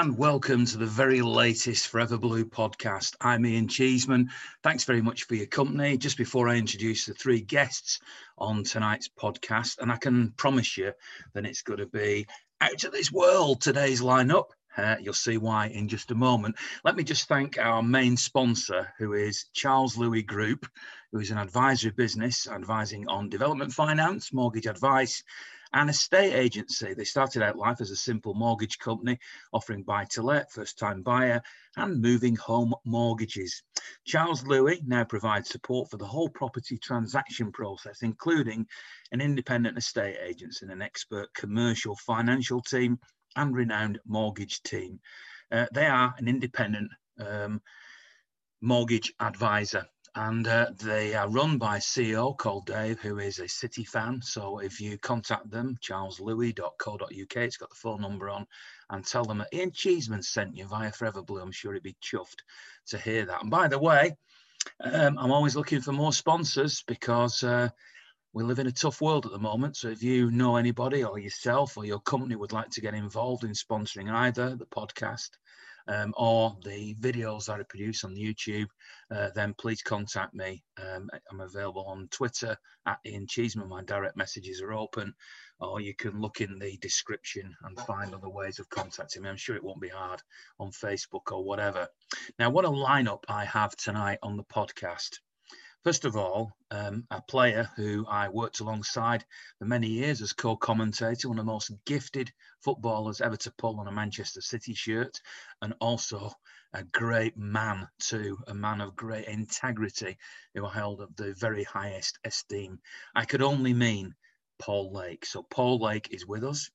And welcome to the very latest Forever Blue podcast. I'm Ian Cheeseman. Thanks very much for your company. Just before I introduce the three guests on tonight's podcast, and I can promise you that it's going to be out of this world today's lineup. Uh, you'll see why in just a moment. Let me just thank our main sponsor, who is Charles Louis Group, who is an advisory business advising on development finance, mortgage advice, an estate agency. They started out life as a simple mortgage company offering buy to let, first time buyer, and moving home mortgages. Charles Louis now provides support for the whole property transaction process, including an independent estate agent and an expert commercial financial team and renowned mortgage team. Uh, they are an independent um, mortgage advisor and uh, they are run by CEO called Dave, who is a City fan. So if you contact them, charleslouis.co.uk, it's got the phone number on, and tell them that Ian Cheeseman sent you via Forever Blue. I'm sure he'd be chuffed to hear that. And by the way, um, I'm always looking for more sponsors because uh, we live in a tough world at the moment. So if you know anybody or yourself or your company would like to get involved in sponsoring either the podcast, um, or the videos that I produce on YouTube, uh, then please contact me. Um, I'm available on Twitter at Ian Cheeseman. My direct messages are open, or you can look in the description and find other ways of contacting me. I'm sure it won't be hard on Facebook or whatever. Now, what a lineup I have tonight on the podcast. First of all, um, a player who I worked alongside for many years as co-commentator, one of the most gifted footballers ever to pull on a Manchester City shirt, and also a great man too, a man of great integrity who I held of the very highest esteem. I could only mean Paul Lake. So Paul Lake is with us.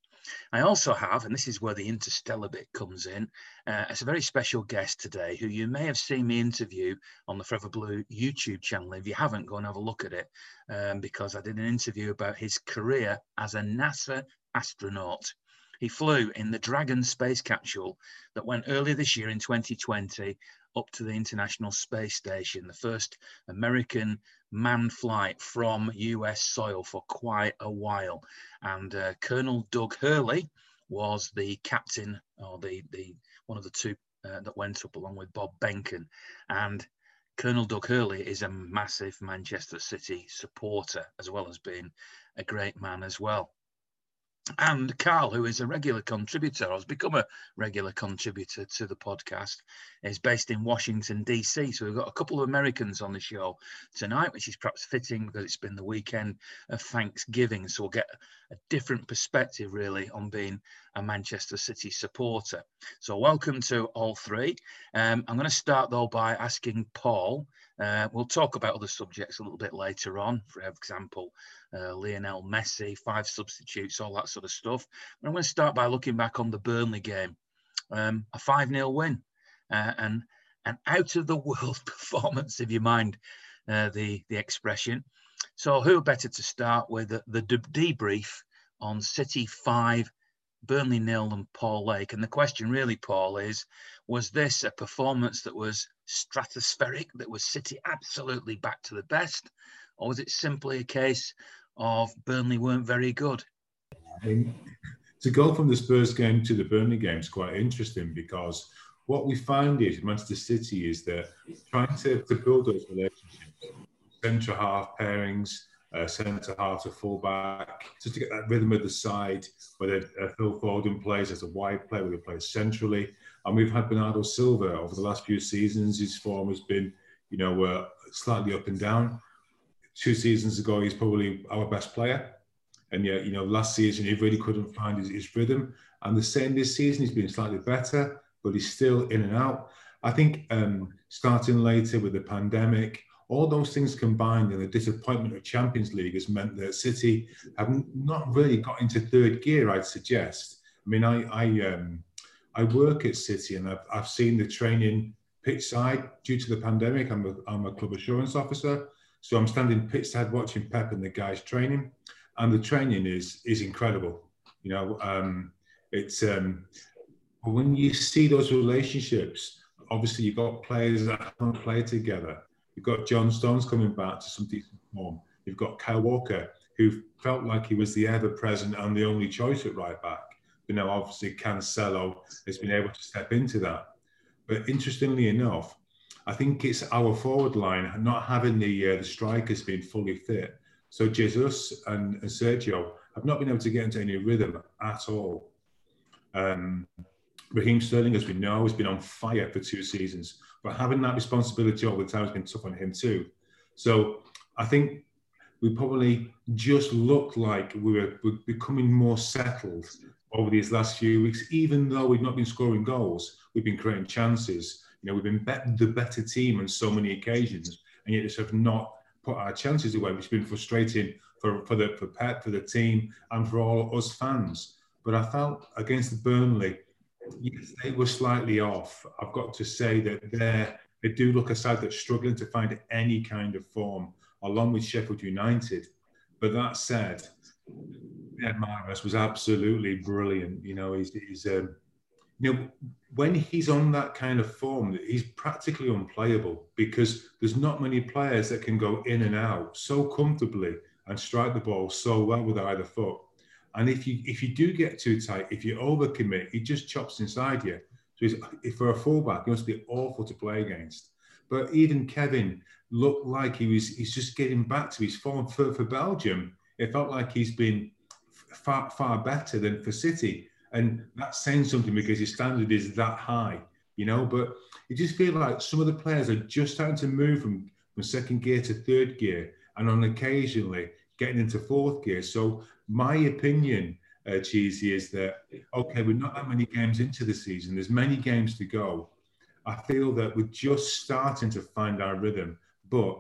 I also have, and this is where the interstellar bit comes in, uh, it's a very special guest today who you may have seen me interview on the Forever Blue YouTube channel. If you haven't, go and have a look at it um, because I did an interview about his career as a NASA astronaut. He flew in the Dragon space capsule that went earlier this year in 2020 up to the International Space Station, the first American manned flight from US soil for quite a while. And uh, Colonel Doug Hurley was the captain or the, the one of the two uh, that went up along with Bob Behnken. And Colonel Doug Hurley is a massive Manchester City supporter, as well as being a great man as well and Carl, who is a regular contributor, has become a regular contributor to the podcast, is based in Washington, D.C. So we've got a couple of Americans on the show tonight, which is perhaps fitting because it's been the weekend of Thanksgiving. So we'll get a different perspective, really, on being a Manchester City supporter. So welcome to all three. Um, I'm going to start, though, by asking Paul. Uh, we'll talk about other subjects a little bit later on. For example, uh, Lionel Messi, five substitutes, all that sort of stuff. But I'm going to start by looking back on the Burnley game, um, a 5 0 win, uh, and an out of the world performance, if you mind uh, the, the expression. So, who better to start with the, the debrief on City 5, Burnley nil, and Paul Lake? And the question really, Paul, is was this a performance that was stratospheric, that was City absolutely back to the best? Or was it simply a case of Burnley weren't very good. to go from the Spurs game to the Burnley game is quite interesting because what we find is Manchester City is that trying to, to build those relationships, centre half pairings, uh, centre half to full back, just to get that rhythm of the side, whether uh, Phil Foden plays as a wide player, whether he plays centrally. And we've had Bernardo Silva over the last few seasons. His form has been, you know, uh, slightly up and down two seasons ago, he's probably our best player. And yet, you know, last season, he really couldn't find his, his rhythm. And the same this season, he's been slightly better, but he's still in and out. I think um, starting later with the pandemic, all those things combined and the disappointment of Champions League has meant that City have not really got into third gear, I'd suggest. I mean, I I, um, I work at City and I've, I've seen the training pitch side due to the pandemic. I'm a, I'm a club assurance officer. So I'm standing pitchside watching Pep and the guys training, and the training is is incredible. You know, um, it's um, when you see those relationships. Obviously, you've got players that don't play together. You've got John Stones coming back to some decent form. You've got Kyle Walker, who felt like he was the ever present and the only choice at right back. But now, obviously, Cancelo has been able to step into that. But interestingly enough, I think it's our forward line not having the uh, the strikers being fully fit. So Jesus and, and, Sergio have not been able to get into any rhythm at all. Um, Raheem Sterling, as we know, has been on fire for two seasons, but having that responsibility all the time has been tough on him too. So I think we probably just looked like we we're becoming more settled over these last few weeks, even though we've not been scoring goals, we've been creating chances. You know, we've been bet- the better team on so many occasions, and yet just have not put our chances away, which has been frustrating for, for the for Pep, for the team, and for all us fans. But I felt against Burnley, yes, they were slightly off. I've got to say that they they do look a side that's struggling to find any kind of form, along with Sheffield United. But that said, Ed Mahrez was absolutely brilliant. You know, he's, he's um, you know, when he's on that kind of form, he's practically unplayable because there's not many players that can go in and out so comfortably and strike the ball so well with either foot. And if you if you do get too tight, if you overcommit, he just chops inside you. So he's, for a fullback, he must be awful to play against. But even Kevin looked like he was he's just getting back to his form for, for Belgium. It felt like he's been far far better than for City. And that's saying something because his standard is that high, you know. But you just feel like some of the players are just starting to move from, from second gear to third gear and on occasionally getting into fourth gear. So my opinion, uh, Cheesy, is that okay, we're not that many games into the season. There's many games to go. I feel that we're just starting to find our rhythm, but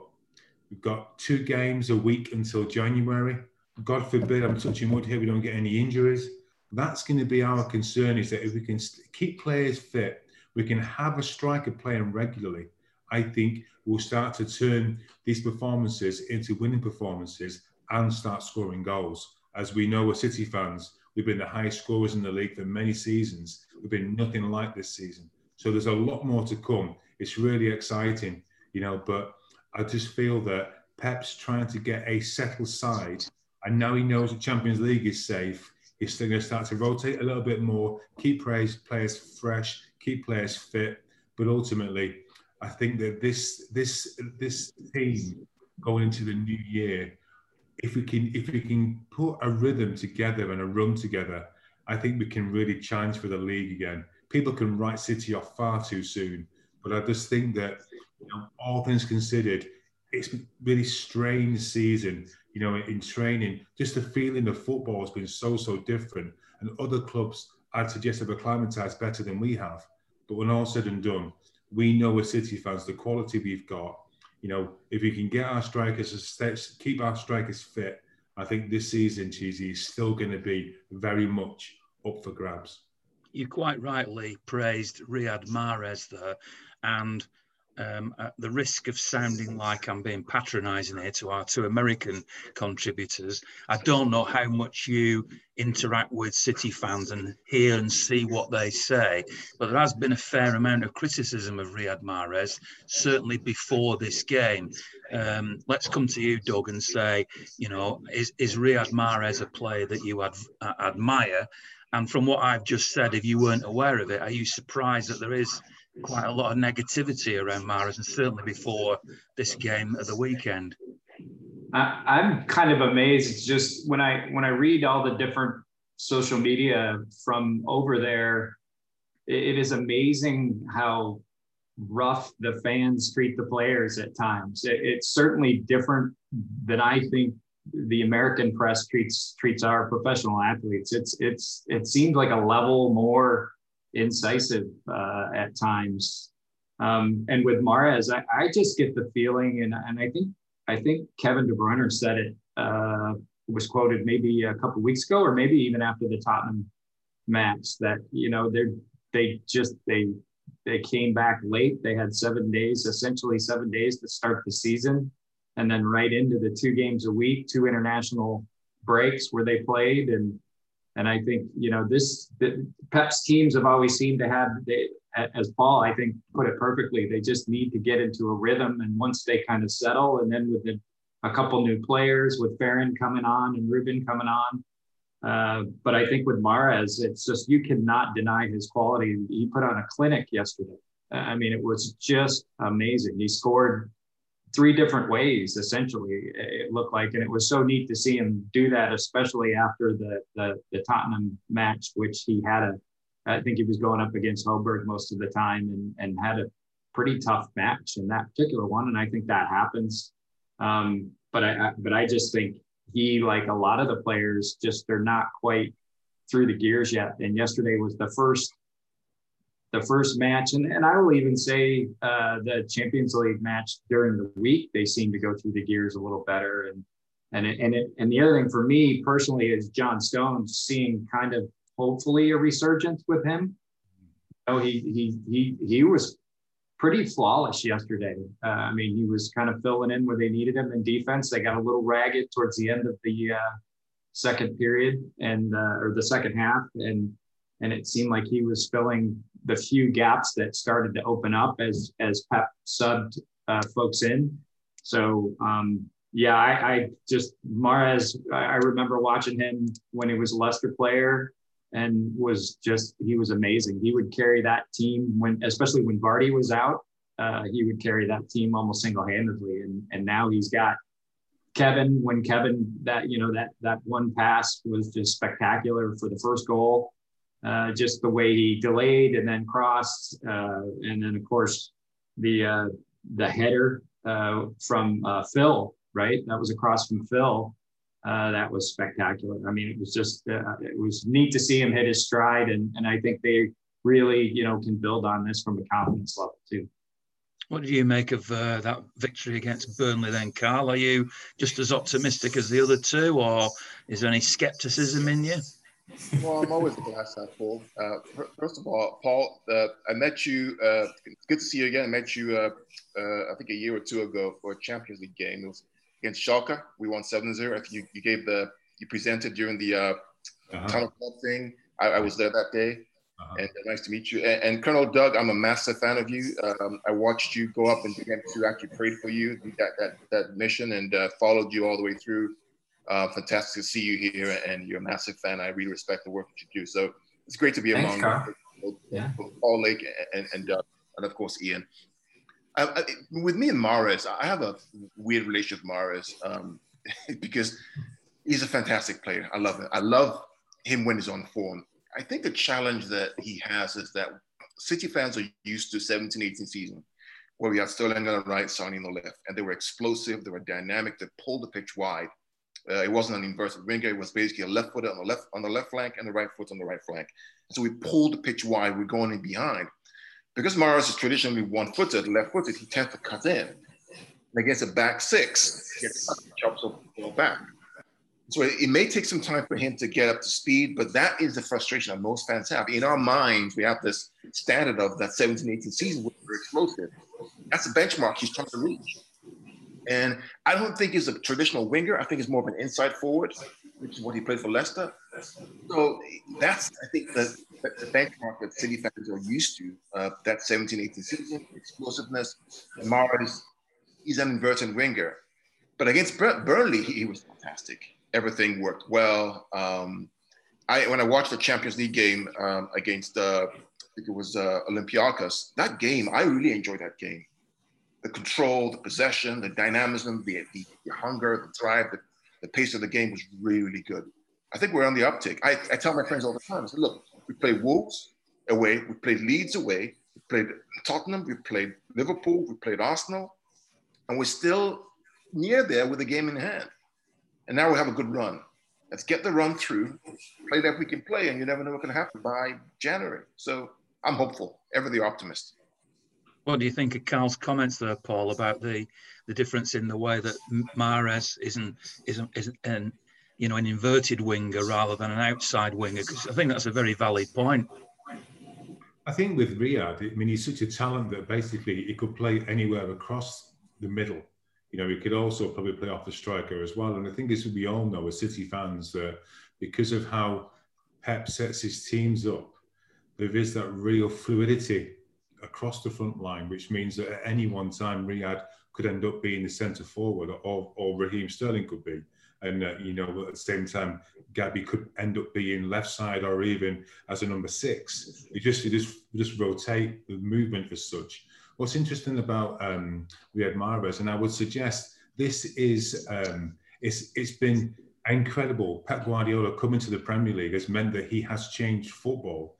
we've got two games a week until January. God forbid, I'm touching wood here, we don't get any injuries. That's going to be our concern is that if we can keep players fit, we can have a striker playing regularly. I think we'll start to turn these performances into winning performances and start scoring goals. As we know, we're City fans, we've been the highest scorers in the league for many seasons. We've been nothing like this season. So there's a lot more to come. It's really exciting, you know, but I just feel that Pep's trying to get a settled side. And now he knows the Champions League is safe. He's still going to start to rotate a little bit more, keep players, players fresh, keep players fit. But ultimately, I think that this this this team going into the new year if we can if we can put a rhythm together and a run together, I think we can really challenge for the league again. People can write City off far too soon, but I just think that you know, all things considered, it's really strange season. You know, in training, just the feeling of football has been so so different, and other clubs I'd suggest have acclimatized better than we have. But when all said and done, we know as City fans the quality we've got you know, if we can get our strikers keep our strikers fit, I think this season, Cheesy, is still going to be very much up for grabs. You quite rightly praised Riyad Mahrez there, and um, at the risk of sounding like I'm being patronising here to our two American contributors, I don't know how much you interact with City fans and hear and see what they say, but there has been a fair amount of criticism of Riyad Mahrez, certainly before this game. Um, let's come to you, Doug, and say, you know, is, is Riyad Mahrez a player that you ad- admire? And from what I've just said, if you weren't aware of it, are you surprised that there is quite a lot of negativity around Mahrez, and certainly before this game of the weekend. I, am kind of amazed. Just when I when I read all the different social media from over there, it, it is amazing how rough the fans treat the players at times. It, it's certainly different than I think the American press treats treats our professional athletes. It's it's it seems like a level more incisive uh, at times. Um, and with Mahrez, I, I, just get the feeling, and, and I think I think Kevin De Bruyne said it uh, was quoted maybe a couple weeks ago, or maybe even after the Tottenham match, that you know they they just they they came back late. They had seven days, essentially seven days to start the season, and then right into the two games a week, two international breaks where they played, and and I think, you know, this, the, Pep's teams have always seemed to have, they, as Paul, I think, put it perfectly, they just need to get into a rhythm. And once they kind of settle, and then with the, a couple new players, with Ferran coming on and Ruben coming on, Uh, but I think with Mahrez, it's just you cannot deny his quality. He put on a clinic yesterday. I mean, it was just amazing. He scored three different ways, essentially. It looked like, and it was so neat to see him do that, especially after the the, the Tottenham match, which he had a. I think he was going up against Højbjerg most of the time, and and had a pretty tough match in that particular one. And I think that happens. Um, but I, I but I just think he, like a lot of the players, just they're not quite through the gears yet. And yesterday was the first the first match, and, and I will even say uh, the Champions League match during the week, they seem to go through the gears a little better. And and it, and it, and the other thing for me personally is John Stones seeing kind of hopefully a resurgence with him. Oh, he he he he was pretty flawless yesterday. Uh, I mean, he was kind of filling in where they needed him in defense. They got a little ragged towards the end of the uh, second period and uh, or the second half, and and it seemed like he was filling the few gaps that started to open up as as Pep subbed uh, folks in. So um, yeah, I, I just Mahrez. I remember watching him when he was a Leicester player and was just he was amazing. He would carry that team when, especially when Vardy was out, uh, he would carry that team almost single handedly. And and now he's got Kevin. When Kevin that you know that that one pass was just spectacular for the first goal. Uh, just the way he delayed and then crossed, uh, and then of course the uh, the header from Phil. Right, that was across from Phil that was spectacular. I mean, it was just it was neat to see him hit his stride, and and I think they really you know can build on this from a confidence level too. What do you make of uh, that victory against Burnley then, Carl? Are you just as optimistic as the other two, or is there any scepticism in you? Well, I'm always a glass half full. Uh, first of all, Paul, uh, I met you. Uh, good to see you again. I met you, uh, uh, I think, a year or two ago for a Champions League game. It was against Schalke. We won 7-0. I think you, you gave the you presented during the uh, uh-huh. tunnel club thing. I, I, was there that day. Uh-huh. And uh, nice to meet you. And, and, Colonel Doug, I'm a massive fan of you. Um, I watched you go up and began to actually pray for you that that, that mission and uh, followed you all the way through. Uh, fantastic to see you here, and you're a massive fan. I really respect the work that you do. So it's great to be Thanks, among both, yeah. Paul Lake and and, uh, and of course Ian. I, I, with me and Mahrez, I have a weird relationship with Mahrez um, because he's a fantastic player. I love it. I love him when he's on form. I think the challenge that he has is that City fans are used to 17, 18 season where we had Sterling on the right, Sané on the left, and they were explosive, they were dynamic, they pulled the pitch wide. Uh, it wasn't an inverted winger; it was basically a left footer on the left on the left flank and the right foot on the right flank. So we pulled the pitch wide. We're going in behind because Mahrez is traditionally one-footed, left-footed, he tends to cut in. And against a back six, he chops off the back. So it may take some time for him to get up to speed, but that is the frustration that most fans have. In our minds, we have this standard of that 17, 18 season where we're explosive. That's the benchmark he's trying to reach. And I don't think he's a traditional winger. I think he's more of an inside forward, which is what he played for Leicester. So that's, I think, the, the benchmark that City fans are used to. Uh, that 17, 18 season, explosiveness. Mahrez, he's an inverted winger. But against Burnley, he, he, was fantastic. Everything worked well. Um, I when I watched the Champions League game um, against, uh, I think it was uh, Olympiacos, that game, I really enjoyed that game. The control, the possession, the dynamism, the, the, the hunger, the drive, the, the pace of the game was really, really good. I think we're on the uptick. I, I tell my friends all the time, I look, we played Wolves away. We played Leeds away. We played Tottenham. We played Liverpool. We played Arsenal. And we're still near there with a game in hand. And now we have a good run. Let's get the run through, play that we can play, and you never know what can happen by January. So I'm hopeful, ever the optimist. What do you think of Carl's comments there, Paul, about the the difference in the way that Mahrez isn't isn't isn't and you know, an inverted winger rather than an outside winger? Because I think that's a very valid point. I think with Riyad, I mean, he's such a talent that basically he could play anywhere across the middle. You know, he could also probably play off the striker as well. And I think as we all know as City fans that because of how Pep sets his teams up, there is that real fluidity across the front line, which means that at any one time Riyad could end up being the centre forward or, or Raheem Sterling could be. and uh, you know at the same time Gabby could end up being left side or even as a number six. You just you just just rotate the movement as such. What's interesting about um, Riyad Mahrez, and I would suggest this is um, it's it's been incredible. Pep Guardiola coming to the Premier League has meant that he has changed football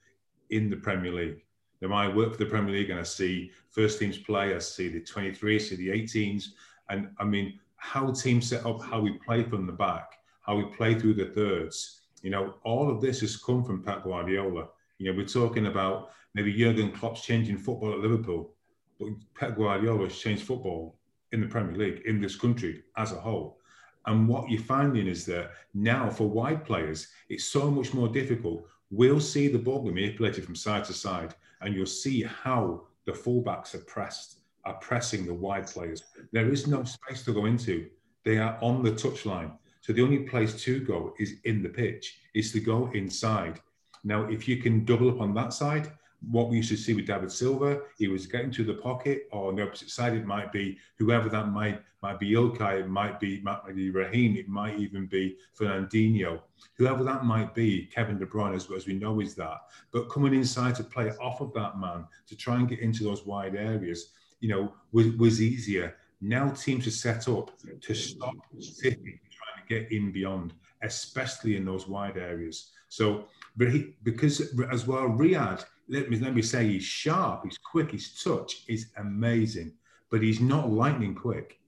in the Premier League. I work for the Premier League and I see first teams play, I see the 23, I see the 18s, and I mean how teams set up, how we play from the back, how we play through the thirds. You know, all of this has come from Pep Guardiola. You know, we're talking about maybe Jurgen Klopp's changing football at Liverpool, but Pep Guardiola has changed football in the Premier League, in this country as a whole. And what you're finding is that now for wide players, it's so much more difficult. We'll see the ball be manipulated from side to side, and you'll see how the fullbacks are pressed, are pressing the wide players. There is no space to go into. They are on the touchline. So the only place to go is in the pitch, is to go inside. Now, if you can double up on that side, what we used to see with David Silva, he was getting to the pocket, or on the opposite side, it might be whoever that might might be Ilkay, it might be Raheem, it might even be Fernandinho, whoever that might be, Kevin De Bruyne, as, as we know, is that. But coming inside to play off of that man to try and get into those wide areas, you know, was, was easier. Now teams are set up to stop City trying to get in beyond, especially in those wide areas. So, because as well, Riyad let me let me say he's sharp, he's quick, his touch is amazing, but he's not lightning quick.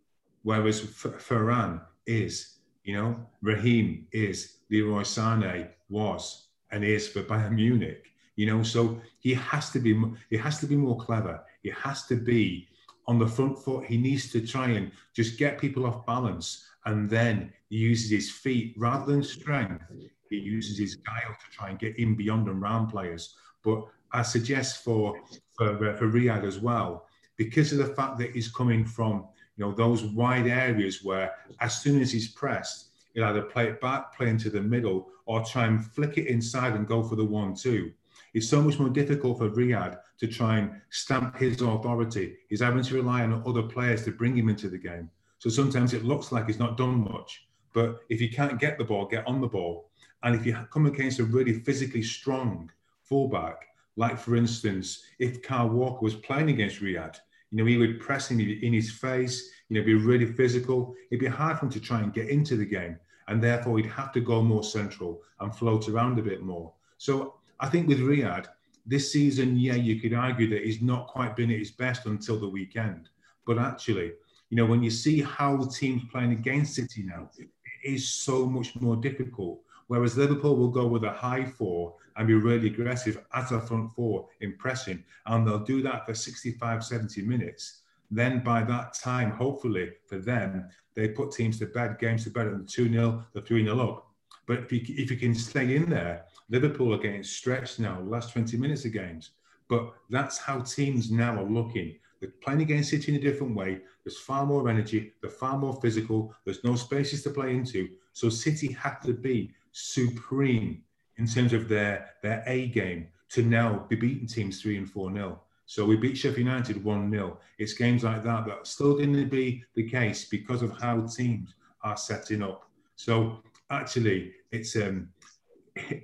Whereas Ferran is, you know, Raheem is, Leroy Sané was and is for Bayern Munich. You know, so he has to be he has to be more clever. He has to be on the front foot. He needs to try and just get people off balance, and then he uses his feet rather than strength. He uses his guile to try and get in beyond and round players. But I suggest for for, uh, for Riyad as well, because of the fact that he's coming from you know those wide areas where as soon as he's pressed, he'll either play it back, play into the middle, or try and flick it inside and go for the one-two. It's so much more difficult for Riyad to try and stamp his authority. He's having to rely on other players to bring him into the game. So sometimes it looks like he's not done much. But if you can't get the ball, get on the ball. And if you come against a really physically strong fullback, like, for instance, if Kyle Walker was playing against Riyad, you know, he would press him in his face, you know, be really physical. It'd be hard for him to try and get into the game. And therefore, he'd have to go more central and float around a bit more. So I think with Riyad, this season, yeah, you could argue that he's not quite been at his best until the weekend. But actually, you know, when you see how the team's playing against City now, it is so much more difficult. Whereas Liverpool will go with a high four and be really aggressive as a front four in pressing. And they'll do that for 65, 70 minutes. Then by that time, hopefully for them, they put teams to bed, games to bed at the 2 0, the 3 0 up. But if you, if you can stay in there, Liverpool are getting stretched now, last 20 minutes of games. But that's how teams now are looking. They're playing against City in a different way. There's far more energy. They're far more physical. There's no spaces to play into. So City have to be supreme in terms of their their A game to now be beating teams three and four nil. So we beat Sheffield United one 0 It's games like that that still going to be the case because of how teams are setting up. So actually, it's um,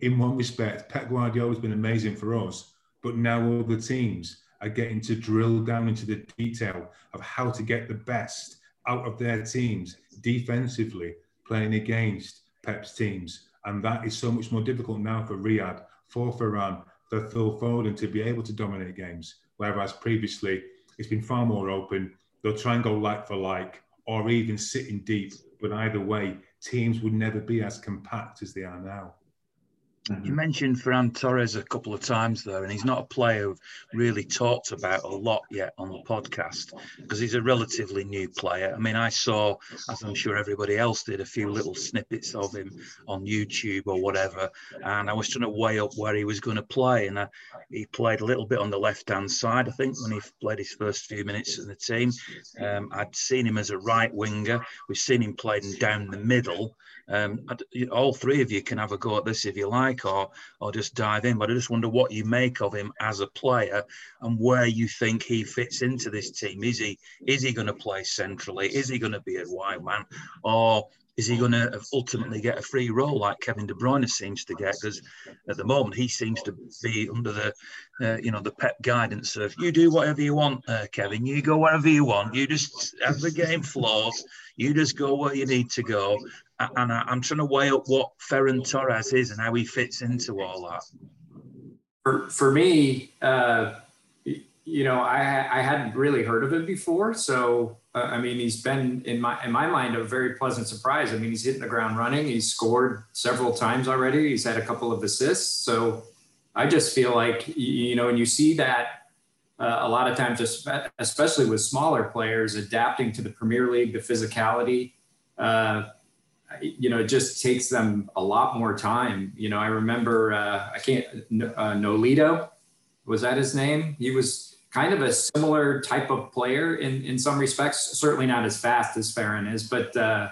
in one respect, Pep Guardiola has been amazing for us, but now all the teams are getting to drill down into the detail of how to get the best out of their teams defensively, playing against Pep's teams and that is so much more difficult now for Riyad, for Ferran, for Phil Foden to be able to dominate games. Whereas previously, it's been far more open. They'll try and go like for like, or even sitting deep. But either way, teams would never be as compact as they are now. Mm-hmm. You mentioned Ferran Torres a couple of times there, and he's not a player who've really talked about a lot yet on the podcast because he's a relatively new player. I mean, I saw, as I'm sure everybody else did, a few little snippets of him on YouTube or whatever, and I was trying to weigh up where he was going to play. And uh, he played a little bit on the left hand side, I think, when he played his first few minutes in the team. Um, I'd seen him as a right winger, we've seen him playing down the middle. Um, all three of you can have a go at this if you like, or or just dive in. But I just wonder what you make of him as a player and where you think he fits into this team. Is he is he going to play centrally? Is he going to be a wide man, or is he going to ultimately get a free role like Kevin De Bruyne seems to get? Because at the moment he seems to be under the, uh, you know, the Pep guidance of you do whatever you want, uh, Kevin. You go wherever you want. You just as the game flows, you just go where you need to go. And I, am trying to weigh up what Ferran Torres is and how he fits into all that. For for me, uh, you know, I I hadn't really heard of him before, so uh, I mean, he's been in my in my mind a very pleasant surprise. I mean, he's hitting the ground running. He's scored several times already. He's had a couple of assists. So I just feel like you know, and you see that uh, a lot of times, especially with smaller players adapting to the Premier League, the physicality. Uh, you know, it just takes them a lot more time. You know, I remember uh, I can't uh, Nolito was that his name? He was kind of a similar type of player in, in some respects. Certainly not as fast as Ferran is, but uh,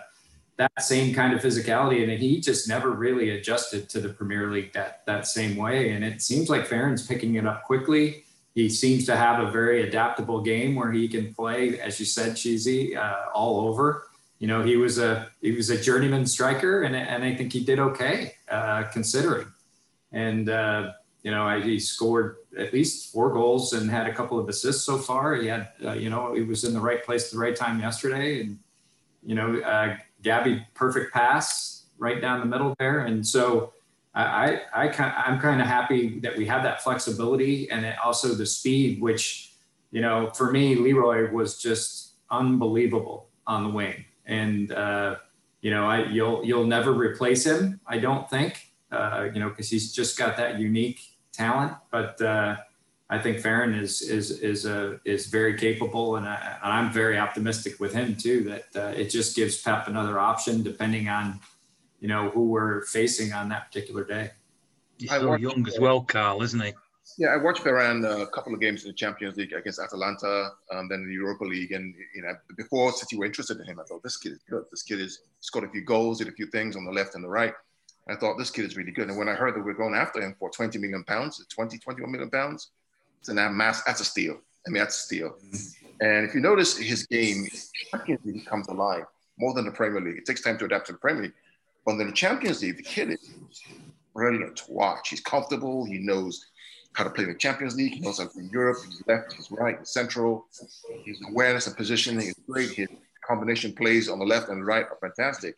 that same kind of physicality. And he just never really adjusted to the Premier League that, that same way. And it seems like Ferran's picking it up quickly. He seems to have a very adaptable game where he can play, as you said, cheesy, uh, all over. You know, he was a he was a journeyman striker, and, and I think he did okay uh, considering. And uh, you know, I, he scored at least four goals and had a couple of assists so far. He had, uh, you know, he was in the right place at the right time yesterday, and you know, uh, Gabby perfect pass right down the middle there, and so I, I, I I'm kind of happy that we have that flexibility and also the speed, which, you know, for me, Leroy was just unbelievable on the wing, and uh, you know, I you'll you'll never replace him, I don't think. Uh, you know, because he's just got that unique talent. But uh, I think Ferran is is is a uh, is very capable, and, I, am very optimistic with him too. That uh, it just gives Pep another option depending on you know who we're facing on that particular day. He's so young as well, Carl, isn't he? Yeah, I watched Ferran uh, a couple of games in the Champions League against Atalanta, um, then in the Europa League, and you know before City were interested in him, I thought this kid is good. This kid has scored a few goals, did a few things on the left and the right. I thought this kid is really good. And when I heard that we're going after him for 20 million pounds, 20, 21 million pounds, it's an mass, that's a steal. I mean, that's a steal. And if you notice his game, Champions League comes alive more than the Premier League. It takes time to adapt to the Premier League. But in the Champions League, the kid is brilliant to watch. He's comfortable. He knows how to play in the Champions League. He knows how to play Europe. He's left, he's right, he's central. His awareness and positioning is great. His combination plays on the left and right are fantastic.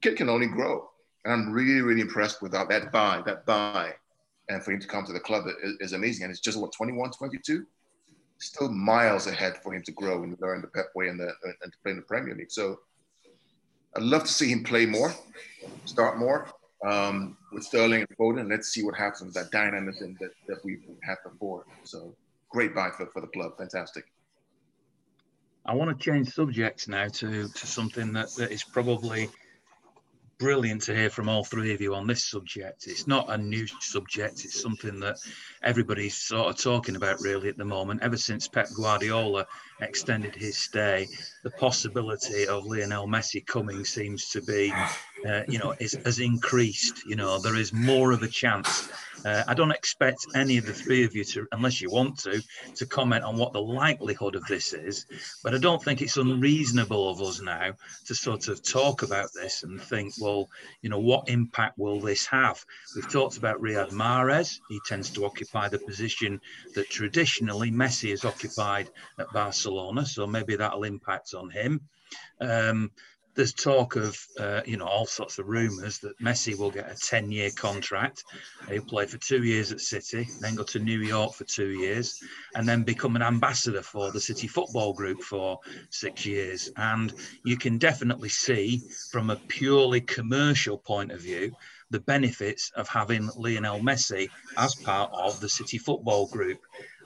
Kid can only grow. And I'm really, really impressed with that, that buy, that buy. And for him to come to the club is, is amazing. And it's just what, 21, 22? Still miles ahead for him to grow and learn the Pep way and, the, and to play in the Premier League. So I'd love to see him play more, start more um, with Sterling and Foden. Let's see what happens that dynamism that, that we've had before. So great buy for, for the club. Fantastic. I want to change subjects now to, to something that, that is probably – brilliant to hear from all three of you on this subject. It's not a new subject, it's something that everybody's sort of talking about really at the moment. Ever since Pep Guardiola extended his stay, the possibility of Lionel Messi coming seems to be, uh, you know, is, has increased. You know, there is more of a chance. Uh, I don't expect any of the three of you to, unless you want to, to comment on what the likelihood of this is. But I don't think it's unreasonable of us now to sort of talk about this and think, well, you know, what impact will this have? We've talked about Riyad Mahrez. He tends to occupy the position that traditionally Messi has occupied at Barcelona. So maybe that'll impact on him. Um, there's talk of, uh, you know, all sorts of rumours that Messi will get a 10 year contract. He'll play for two years at City, then go to New York for two years, and then become an ambassador for the City Football Group for six years. And you can definitely see, from a purely commercial point of view, the benefits of having Lionel Messi as part of the City Football Group.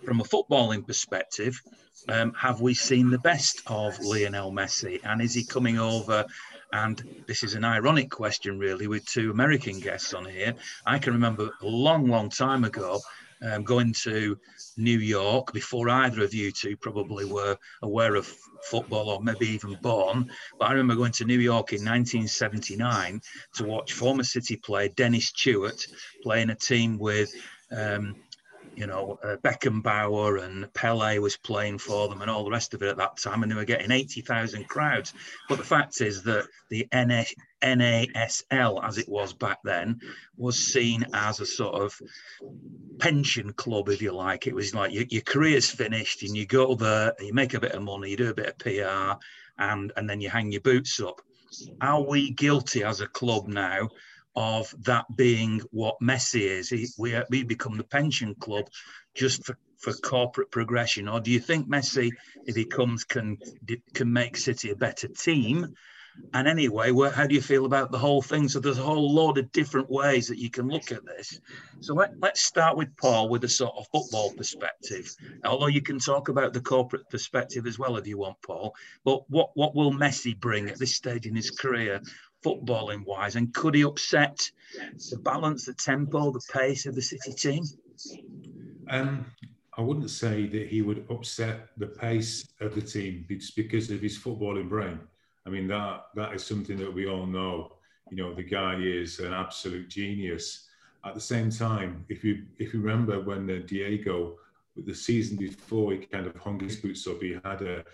From a footballing perspective, um, have we seen the best of Lionel Messi? And is he coming over? And this is an ironic question, really, with two American guests on here. I can remember a long, long time ago um, going to New York before either of you two probably were aware of football or maybe even born. But I remember going to New York in 1979 to watch former City player Dennis Tueart playing a team with. Um, you know, uh, Beckenbauer and Pele was playing for them and all the rest of it at that time, and they were getting 80,000 crowds. But the fact is that the NA, NASL, as it was back then, was seen as a sort of pension club, if you like. It was like your, your career's finished and you go there, you make a bit of money, you do a bit of PR, and, and then you hang your boots up. Are we guilty as a club now of that being what Messi is. We, we become the pension club just for, for corporate progression. Or do you think Messi, if he comes, can can make City a better team? And anyway, where, how do you feel about the whole thing? So there's a whole load of different ways that you can look at this. So let, let's start with Paul with a sort of football perspective. Although you can talk about the corporate perspective as well if you want, Paul. But what, what will Messi bring at this stage in his career? Footballing wise, and could he upset the balance, the tempo, the pace of the City team? Um, I wouldn't say that he would upset the pace of the team just because of his footballing brain. I mean that that is something that we all know. You know, the guy is an absolute genius. At the same time, if you if you remember when uh, Diego, the season before, he kind of hung his boots up. He had a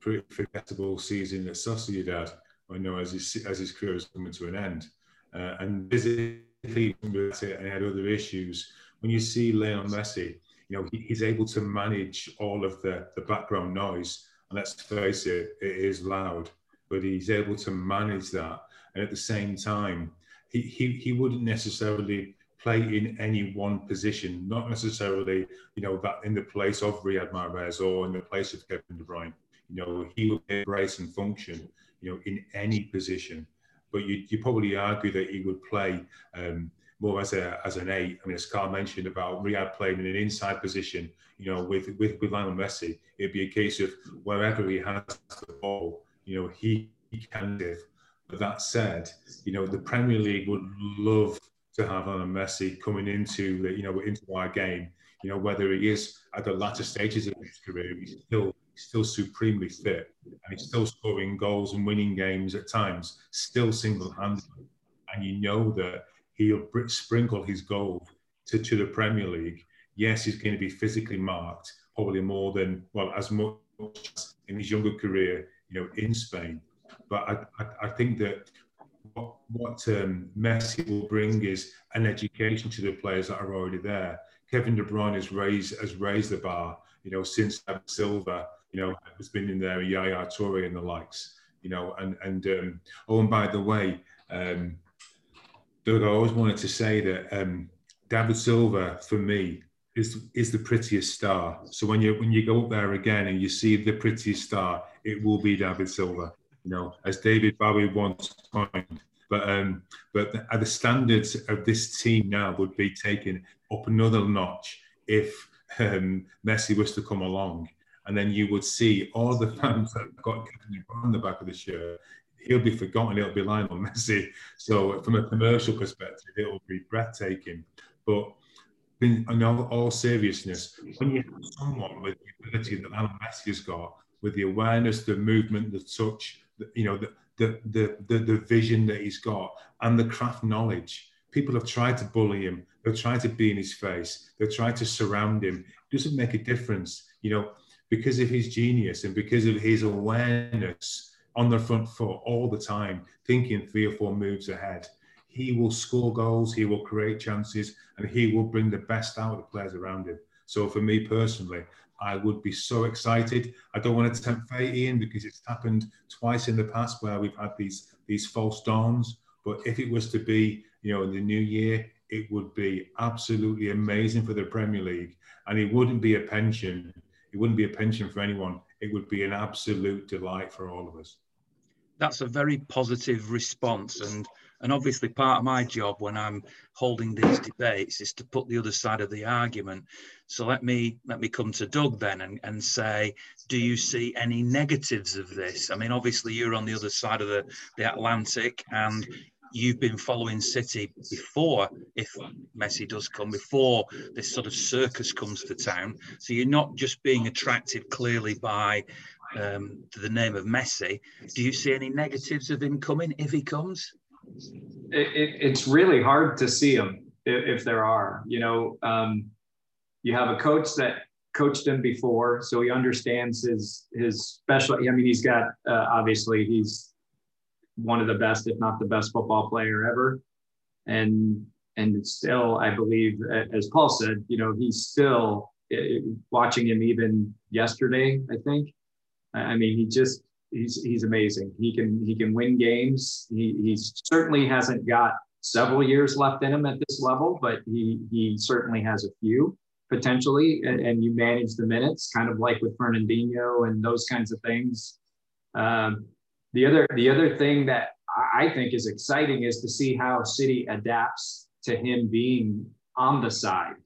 pretty forgettable season at Sociedad I know as his as his career was coming to an end, uh, and physically and he had other issues. When you see Lionel Messi, you know he, he's able to manage all of the the background noise, and let's face it, it is loud, but he's able to manage that, and at the same time, he he, he wouldn't necessarily play in any one position, not necessarily, you know, that in the place of Riyad Mahrez or in the place of Kevin De Bruyne. You know, he will embrace and function you know, in any position. But you you probably argue that he would play um, more as a as an eight. I mean, as Carl mentioned about Riyad playing in an inside position, you know, with with with Lionel Messi, it'd be a case of wherever he has the ball, you know, he, he can give. But that said, you know, the Premier League would love to have Lionel Messi coming into the, you know into our game. You know, whether he is at the latter stages of his career, he's still He's still supremely fit and he's still scoring goals and winning games at times, still single handed. And you know that he'll sprinkle his gold to, to the Premier League. Yes, he's going to be physically marked, probably more than, well, as much as in his younger career, you know, in Spain. But I, I, I think that what, what um, Messi will bring is an education to the players that are already there. Kevin De Bruyne has raised has raised the bar, you know, since Silva you know, has been in there, Yaya Toure and the likes, you know, and, and, um, oh, and by the way, um, Doug, I always wanted to say that um, David Silva, for me, is is the prettiest star. So when you when you go up there again and you see the prettiest star, it will be David Silva. You know, as David Bowie once coined. But um, but the, the standards of this team now would be taken up another notch if um, Messi was to come along and then you would see all the fans that got on the back of the shirt. He'll be forgotten. It'll be Lionel Messi. So from a commercial perspective, it'll be breathtaking. But in, in all, all, seriousness, when you have someone with the ability that Lionel Messi has got, with the awareness, the movement, the touch, you know, the, the, the, the, the vision that he's got, and the craft knowledge, people have tried to bully him. They've tried to be in his face. They've tried to surround him. It doesn't make a difference. You know, because of his genius and because of his awareness on the front foot all the time, thinking three or four moves ahead. He will score goals, he will create chances, and he will bring the best out of the players around him. So for me personally, I would be so excited. I don't want to tempt fate, Ian, because it's happened twice in the past where we've had these these false dawns. But if it was to be, you know, in the new year, it would be absolutely amazing for the Premier League, and it wouldn't be a pension it wouldn't be a pension for anyone. It would be an absolute delight for all of us. That's a very positive response, and and obviously part of my job when I'm holding these debates is to put the other side of the argument. So let me let me come to Doug then and, and say, do you see any negatives of this? I mean, obviously you're on the other side of the, the Atlantic and you've been following City before, if Messi does come, before this sort of circus comes to town. So you're not just being attracted clearly by um, the name of Messi. Do you see any negatives of him coming if he comes? It, it, it's really hard to see him if, if there are. You know, um, you have a coach that coached him before, so he understands his his special. I mean, he's got uh, obviously he's one of the best, if not the best, football player ever, and and still, I believe, as Paul said, you know, he's still uh, watching him even yesterday. I think, I mean, he just he's he's amazing. He can he can win games. He he certainly hasn't got several years left in him at this level, but he he certainly has a few potentially, and, and you manage the minutes, kind of like with Fernandinho and those kinds of things. Um, the other the other thing that I think is exciting is to see how City adapts to him being on the side,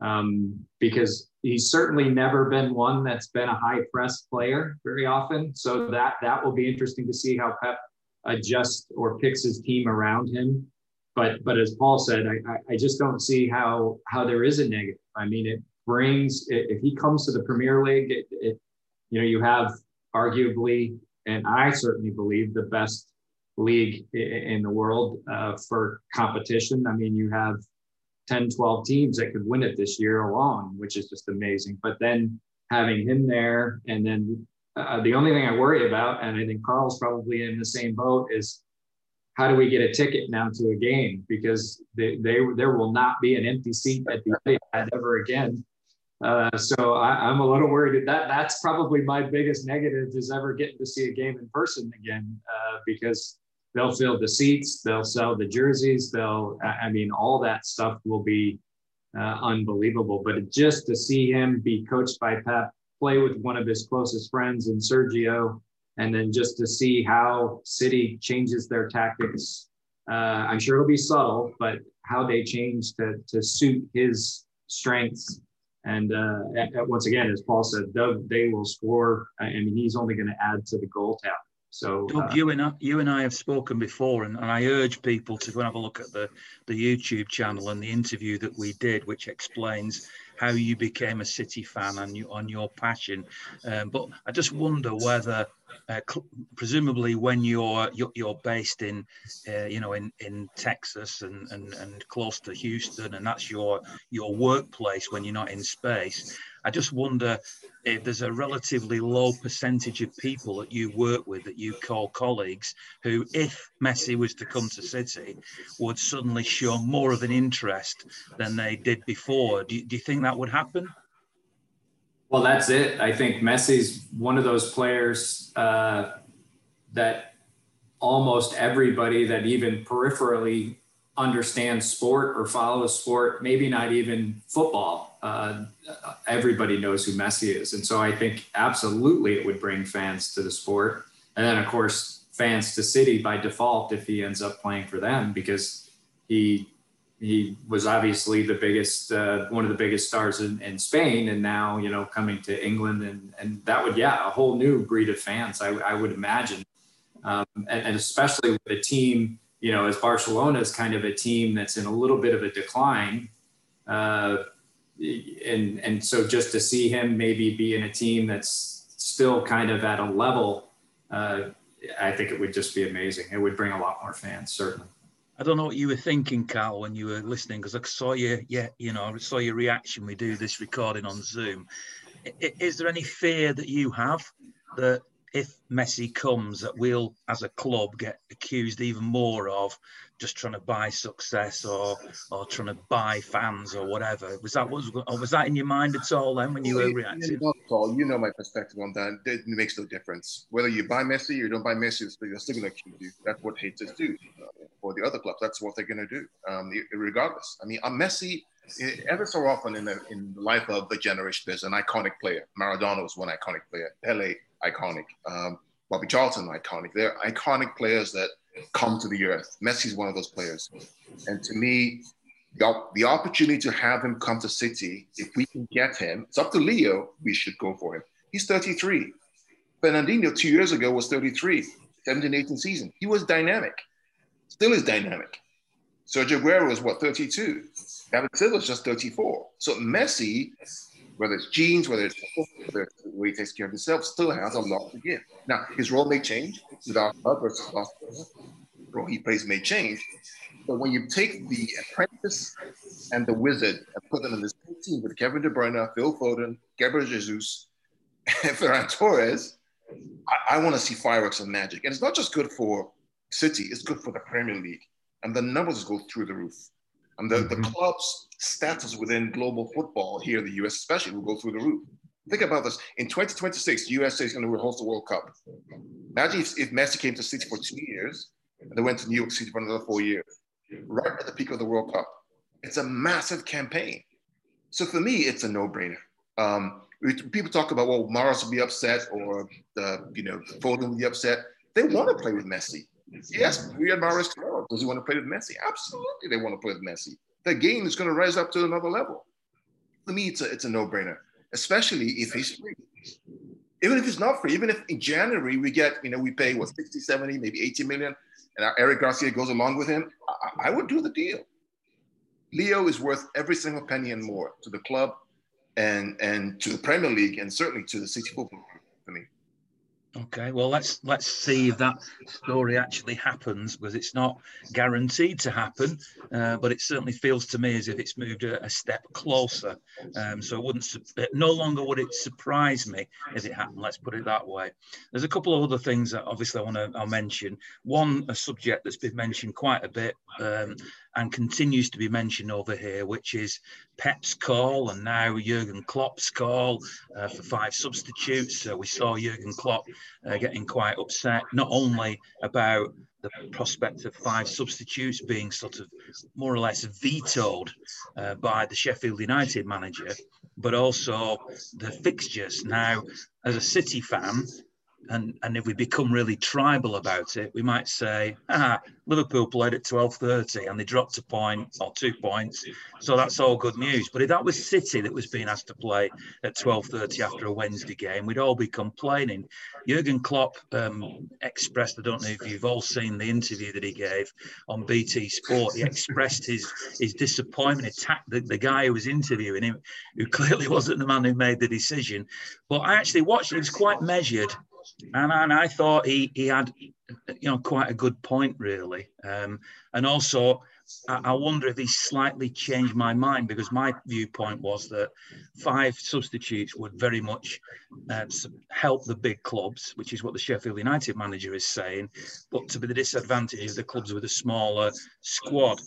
um, because he's certainly never been one that's been a high press player very often. So that that will be interesting to see how Pep adjusts or picks his team around him but but as Paul said, I, I just don't see how how there is a negative. I mean, it brings if he comes to the Premier League, it, it you know you have arguably, and I certainly believe the best league in the world uh, for competition. I mean, you have 10, 12 teams that could win it this year alone, which is just amazing. But then having him there, and then uh, the only thing I worry about, and I think Carl's probably in the same boat, is how do we get a ticket now to a game? Because they, they there will not be an empty seat at the Etihad ever again. Uh, so I, am a little worried that that's probably my biggest negative is ever getting to see a game in person again uh, because they'll fill the seats, they'll sell the jerseys, they'll I mean all that stuff will be uh, unbelievable. But just to see him be coached by Pep, play with one of his closest friends in Sergio, and then just to see how City changes their tactics. Uh, I'm sure it'll be subtle, but how they change to to suit his strengths. And uh, once again, as Paul said, they will score. I mean, he's only going to add to the goal tally. So, Doug, uh, you and I, you and I have spoken before, and, and I urge people to go and have a look at the the YouTube channel and the interview that we did, which explains how you became a City fan and you, on your passion. Um, but I just wonder whether uh, presumably when you're, you're, you're based in uh, you know in in Texas and, and and close to Houston and that's your your workplace when you're not in space I just wonder if there's a relatively low percentage of people that you work with that you call colleagues who if Messi was to come to City would suddenly show more of an interest than they did before do you, do you think that would happen well, that's it. I think Messi's one of those players uh, that almost everybody that even peripherally understands sport or follows sport, maybe not even football, uh, everybody knows who Messi is. And so I think absolutely it would bring fans to the sport. And then, of course, fans to City by default if he ends up playing for them because he he was obviously the biggest, uh, one of the biggest stars in, in, Spain, and now you know coming to England, and and that would yeah, a whole new breed of fans. I, I would imagine, um, and, and, especially with a team, you know, as Barcelona is kind of a team that's in a little bit of a decline, uh, and and so just to see him maybe be in a team that's still kind of at a level, uh, I think it would just be amazing. It would bring a lot more fans, certainly. I don't know what you were thinking, Carl, when you were listening, because I saw you, yeah, you know, I saw your reaction. We do this recording on Zoom. Is there any fear that you have that if Messi comes, that we'll, as a club, get accused even more of just trying to buy success or or trying to buy fans or whatever? Was that was or was that in your mind at all then when you were reacting? Not at all. You know my perspective on that. It makes no difference whether you buy Messi or you don't buy Messi. They're still going to you. That's what haters do. Uh, for the other clubs, that's what they're going to do, um, regardless. I mean, I'm Messi ever so often in the in the life of the generation, there's an iconic player. Maradona was one iconic player. Pele iconic. Um, Bobby Charlton, iconic. They're iconic players that come to the earth. Messi's one of those players. And to me, the, the opportunity to have him come to City, if we can get him, it's up to Leo, we should go for him. He's 33. Fernandinho two years ago was 33, 17, 18 season. He was dynamic, still is dynamic. Sergio Aguero was what, 32? David Silva was just 34. So Messi whether it's genes, whether it's, the way he takes care of himself, still has a lot to give. Now, his role may change with our versus last role he plays may change. But when you take the apprentice and the wizard and put them in the same team with Kevin De Bruyne, Phil Foden, Gabriel Jesus, and Ferran Torres, I, I want to see fireworks and magic. And it's not just good for City, it's good for the Premier League. And the numbers go through the roof. And the, mm-hmm. the club's status within global football here in the US, especially, will go through the roof. Think about this. In 2026, the USA is going to host the World Cup. Imagine if, if Messi came to City for two years and they went to New York City for another four years, right at the peak of the World Cup. It's a massive campaign. So for me, it's a no-brainer. Um, people talk about, well, Mahrez will be upset or, uh, you know, Foden will be upset. They want to play with Messi. Yes, we had Mahrez tomorrow. Does he want to play with Messi? Absolutely, they want to play with Messi. The game is going to rise up to another level. For me, it's a, it's a no-brainer especially if he's free. Even if he's not free, even if in January we get, you know, we pay what 60, 70, maybe 80 million, and Eric Garcia goes along with him, I, I would do the deal. Leo is worth every single penny and more to the club and and to the Premier League and certainly to the City Football Group for me. Okay, well let's let's see if that story actually happens because it's not guaranteed to happen, uh, but it certainly feels to me as if it's moved a, a step closer. Um, so it wouldn't no longer would it surprise me if it happened. Let's put it that way. There's a couple of other things that obviously I want to mention. One, a subject that's been mentioned quite a bit, um, and continues to be mentioned over here, which is Pep's call and now Jurgen Klopp's call uh, for five substitutes. So we saw Jurgen Klopp uh, getting quite upset, not only about the prospect of five substitutes being sort of more or less vetoed uh, by the Sheffield United manager, but also the fixtures. Now, as a City fan, and and if we become really tribal about it, we might say, ah, Liverpool played at 12:30 and they dropped a point or two points, so that's all good news. But if that was City that was being asked to play at 12:30 after a Wednesday game, we'd all be complaining. Jurgen Klopp um, expressed, I don't know if you've all seen the interview that he gave on BT Sport. He expressed his his disappointment, attacked the, the guy who was interviewing him, who clearly wasn't the man who made the decision. But I actually watched; it was quite measured and, and I thought he he had you know quite a good point really, um, and also I, I wonder if he slightly changed my mind because my viewpoint was that five substitutes would very much uh, help the big clubs, which is what the Sheffield United manager is saying, but to be the disadvantage of the clubs with a smaller squad.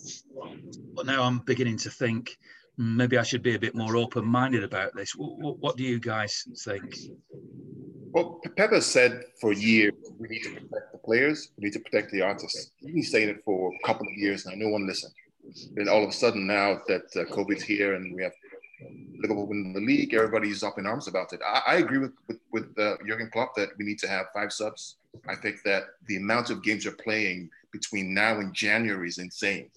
But now I'm beginning to think hmm, maybe I should be a bit more open-minded about this. What, what do you guys think? Well, Pepe said for years, we need to protect the players, we need to protect the artists. He's been saying it for a couple of years now. No one listened. Then all of a sudden, now that uh, COVID's here and we have Liverpool win the league, everybody's up in arms about it. I, I agree with with, with uh, Jurgen Klopp that we need to have five subs. I think that the amount of games you're playing between now and January is insane.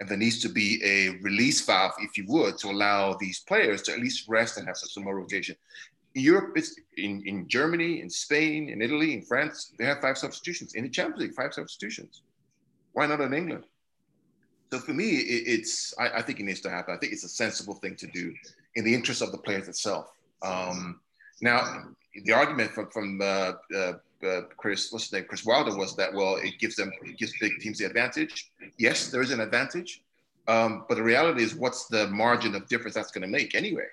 And there needs to be a release valve, if you would, to allow these players to at least rest and have some more rotation. Europe, is in, in Germany, in Spain, in Italy, in France, they have five substitutions. In the Champions League, five substitutions. Why not in England? So for me, it, it's I, I, think it needs to happen. I think it's a sensible thing to do in the interest of the players itself. Um, now, the argument from from uh, uh, uh, Chris, what's his name, Chris Wilder was that well, it gives them it gives big teams the advantage. Yes, there is an advantage, um, but the reality is, what's the margin of difference that's going to make anyway?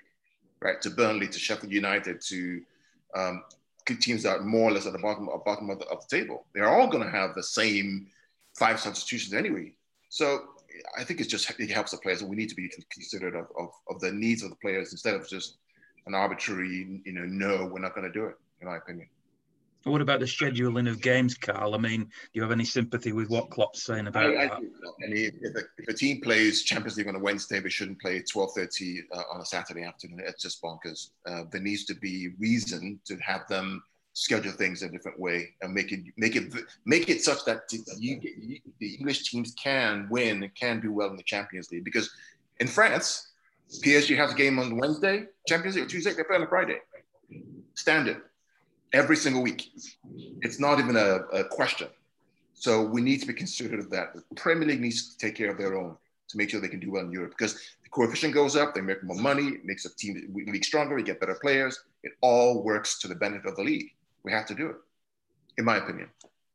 Right? To Burnley, to Sheffield United, to um, teams that are more or less at the bottom, bottom of, the, of the table. They're all going to have the same five substitutions anyway. So I think it's just it helps the players, and we need to be considerate of, of, of the needs of the players instead of just an arbitrary, you know, no, we're not going to do it. In my opinion. What about the scheduling of games, Carl? I mean, do you have any sympathy with what Klopp's saying about I, that? I, I mean, if a, if a, team plays Champions League on a Wednesday, they shouldn't play 12.30 uh, on a Saturday afternoon. It's just bonkers. Uh, there needs to be reason to have them schedule things a different way and make it make it make it such that you, you, the English teams can win and can do well in the Champions League. Because in France, PSG has a game on Wednesday, Champions League Tuesday, they play on a Friday. Standard every single week. It's not even a, a, question. So we need to be considerate of that. The Premier League needs to take care of their own to make sure they can do well in Europe because the coefficient goes up, they make more money, it makes the team league stronger, you get better players. It all works to the benefit of the league. We have to do it, in my opinion.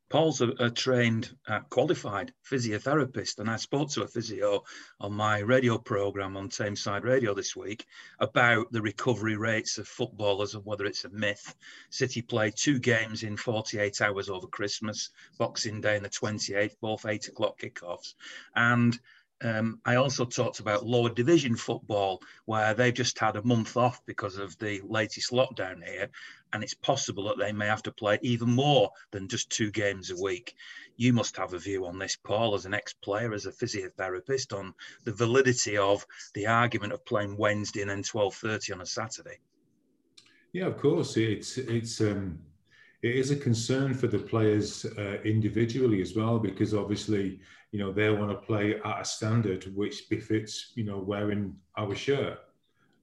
Paul's a, a trained, uh, qualified physiotherapist, and I spoke to a physio on my radio program on Tameside Radio this week about the recovery rates of footballers and whether it's a myth. City played two games in 48 hours over Christmas, Boxing Day and the 28th, both eight o'clock kickoffs, and um, I also talked about lower division football, where they've just had a month off because of the latest lockdown here, and it's possible that they may have to play even more than just two games a week. You must have a view on this, Paul, as an ex-player, as a physiotherapist, on the validity of the argument of playing Wednesday and then twelve thirty on a Saturday. Yeah, of course, it's it's. Um it is a concern for the players uh, individually as well, because obviously, you know, they want to play at a standard which befits, you know, wearing our shirt.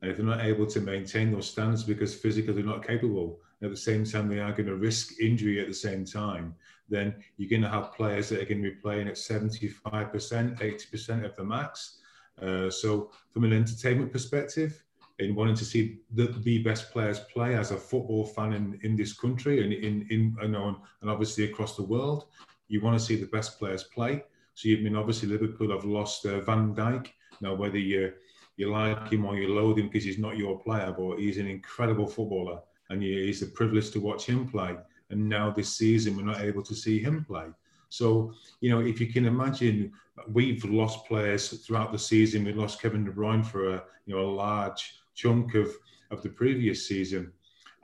And if they're not able to maintain those standards because physically they're not capable, at the same time they are going to risk injury at the same time, then you're going to have players that are going to be playing at 75%, 80% of the max. Uh, so from an entertainment perspective, in wanting to see the, the best players play as a football fan in, in this country and in, in you know, and obviously across the world. You want to see the best players play. So you've been obviously Liverpool have lost uh, Van Dijk. Now whether you you like him or you loathe him because he's not your player, but he's an incredible footballer and he's a privilege to watch him play. And now this season we're not able to see him play. So, you know, if you can imagine, we've lost players throughout the season. We lost Kevin De Bruyne for a, you know, a large chunk of, of the previous season.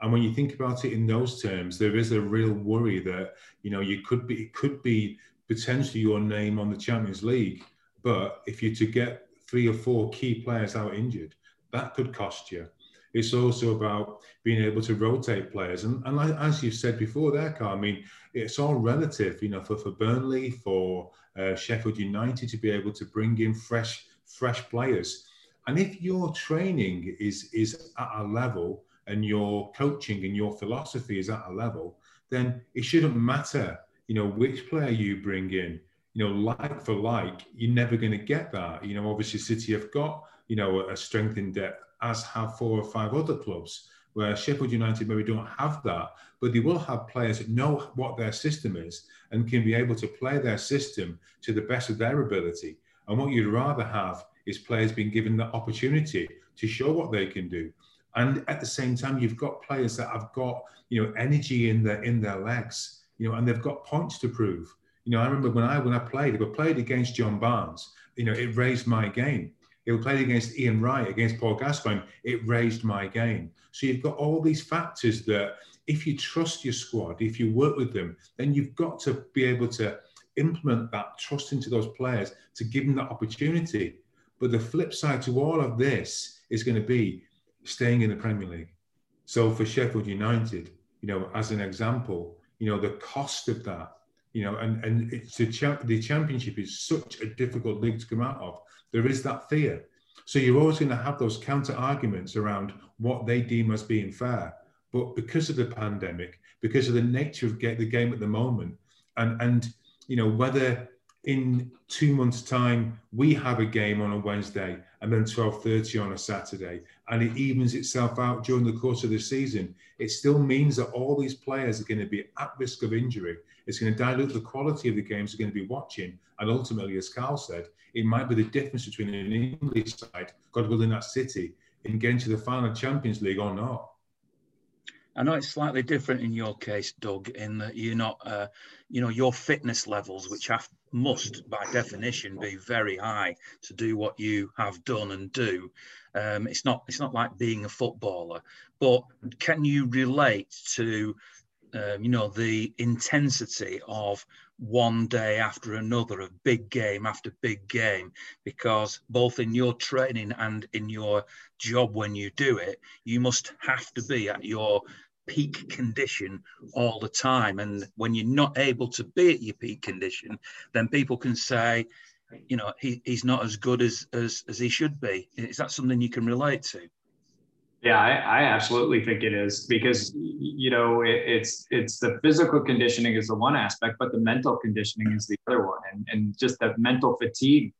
And when you think about it in those terms, there is a real worry that you know you could be it could be potentially your name on the Champions League, but if you're to get three or four key players out injured, that could cost you. It's also about being able to rotate players, and, and as you've said before, there, Carl. I mean, it's all relative. You know, for for Burnley, for uh, Sheffield United to be able to bring in fresh fresh players and if your training is is at a level and your coaching and your philosophy is at a level, then it shouldn't matter, you know, which player you bring in. You know, like for like, you're never going to get that. You know, obviously City have got, you know, a strength in depth, as have four or five other clubs where Sheffield United maybe don't have that, but they will have players that know what their system is and can be able to play their system to the best of their ability. And what you'd rather have is players being given the opportunity to show what they can do. And at the same time, you've got players that have got you know energy in their in their legs, you know, and they've got points to prove. You know, I remember when I when I played, if I played against John Barnes, you know, it raised my game. If I played against Ian Wright, against Paul Gascoigne, it raised my game. So you've got all these factors that if you trust your squad, if you work with them, then you've got to be able to implement that trust into those players to give them that opportunity but the flip side to all of this is going to be staying in the Premier League. So for Sheffield United, you know, as an example, you know, the cost of that, you know, and, and it's a champ, the championship is such a difficult league to come out of. There is that fear. So you're always going to have those counter arguments around what they deem as being fair. But because of the pandemic, because of the nature of the game at the moment, and and you know whether in two months' time, we have a game on a Wednesday and then 12.30 on a Saturday, and it evens itself out during the course of the season. It still means that all these players are going to be at risk of injury. It's going to dilute the quality of the games they're going to be watching. And ultimately, as Carl said, it might be the difference between an English side, God willing, that City, in getting to the final Champions League or not. I know it's slightly different in your case, Doug, in that you're not, uh, you know, your fitness levels, which have, must by definition be very high to do what you have done and do. Um, it's not, it's not like being a footballer, but can you relate to, um, you know, the intensity of one day after another of big game after big game because both in your training and in your job when you do it you must have to be at your peak condition all the time. And when you're not able to be at your peak condition, then people can say, you know, he, he's not as good as, as, as he should be. Is that something you can relate to? Yeah, I, I absolutely think it is because you know it, it's it's the physical conditioning is the one aspect, but the mental conditioning is the other one, and and just that mental fatigue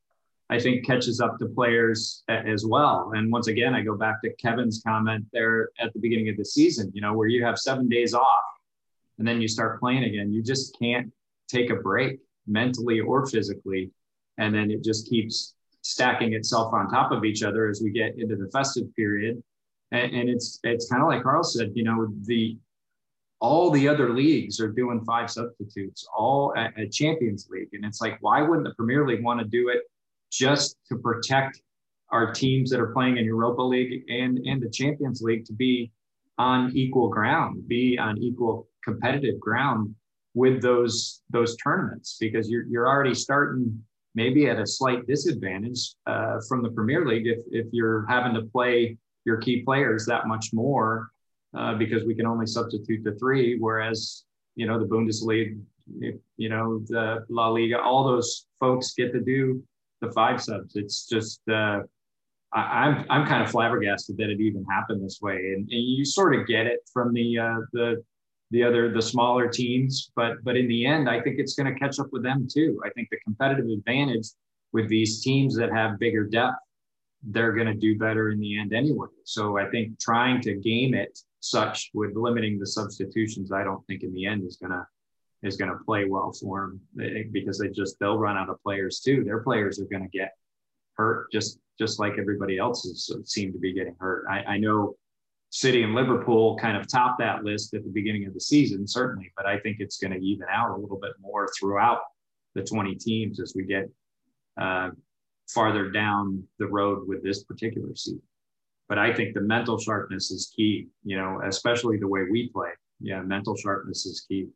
I think catches up to players as well. And once again, I go back to Kevin's comment there at the beginning of the season, you know, where you have seven days off and then you start playing again. You just can't take a break mentally or physically. And then it just keeps stacking itself on top of each other as we get into the festive period. And, and it's it's kind of like Carl said, you know, the all the other leagues are doing five substitutes, all at, at Champions League. And it's like, why wouldn't the Premier League want to do it just to protect our teams that are playing in Europa League and, and the Champions League to be on equal ground, be on equal competitive ground with those those tournaments because you're you're already starting maybe at a slight disadvantage uh, from the Premier League if if you're having to play your key players that much more uh, because we can only substitute the three, whereas you know the Bundesliga, you know the La Liga, all those folks get to do the five subs. It's just uh, I, am I'm, I'm kind of flabbergasted that it even happened this way, and, and you sort of get it from the uh, the the other the smaller teams, but but in the end, I think it's going to catch up with them too. I think the competitive advantage with these teams that have bigger depth they're going to do better in the end anyway. So I think trying to game it such with limiting the substitutions, I don't think in the end is going to is going to play well for them eh, because they just they'll run out of players too. Their players are going to get hurt just just like everybody else is, seem to be getting hurt. I, I know City and Liverpool kind of top that list at the beginning of the season, certainly, but I think it's going to even out a little bit more throughout the 20 teams as we get uh, farther down the road with this particular season. But I think the mental sharpness is key, you know, especially the way we play. Yeah, mental sharpness is key.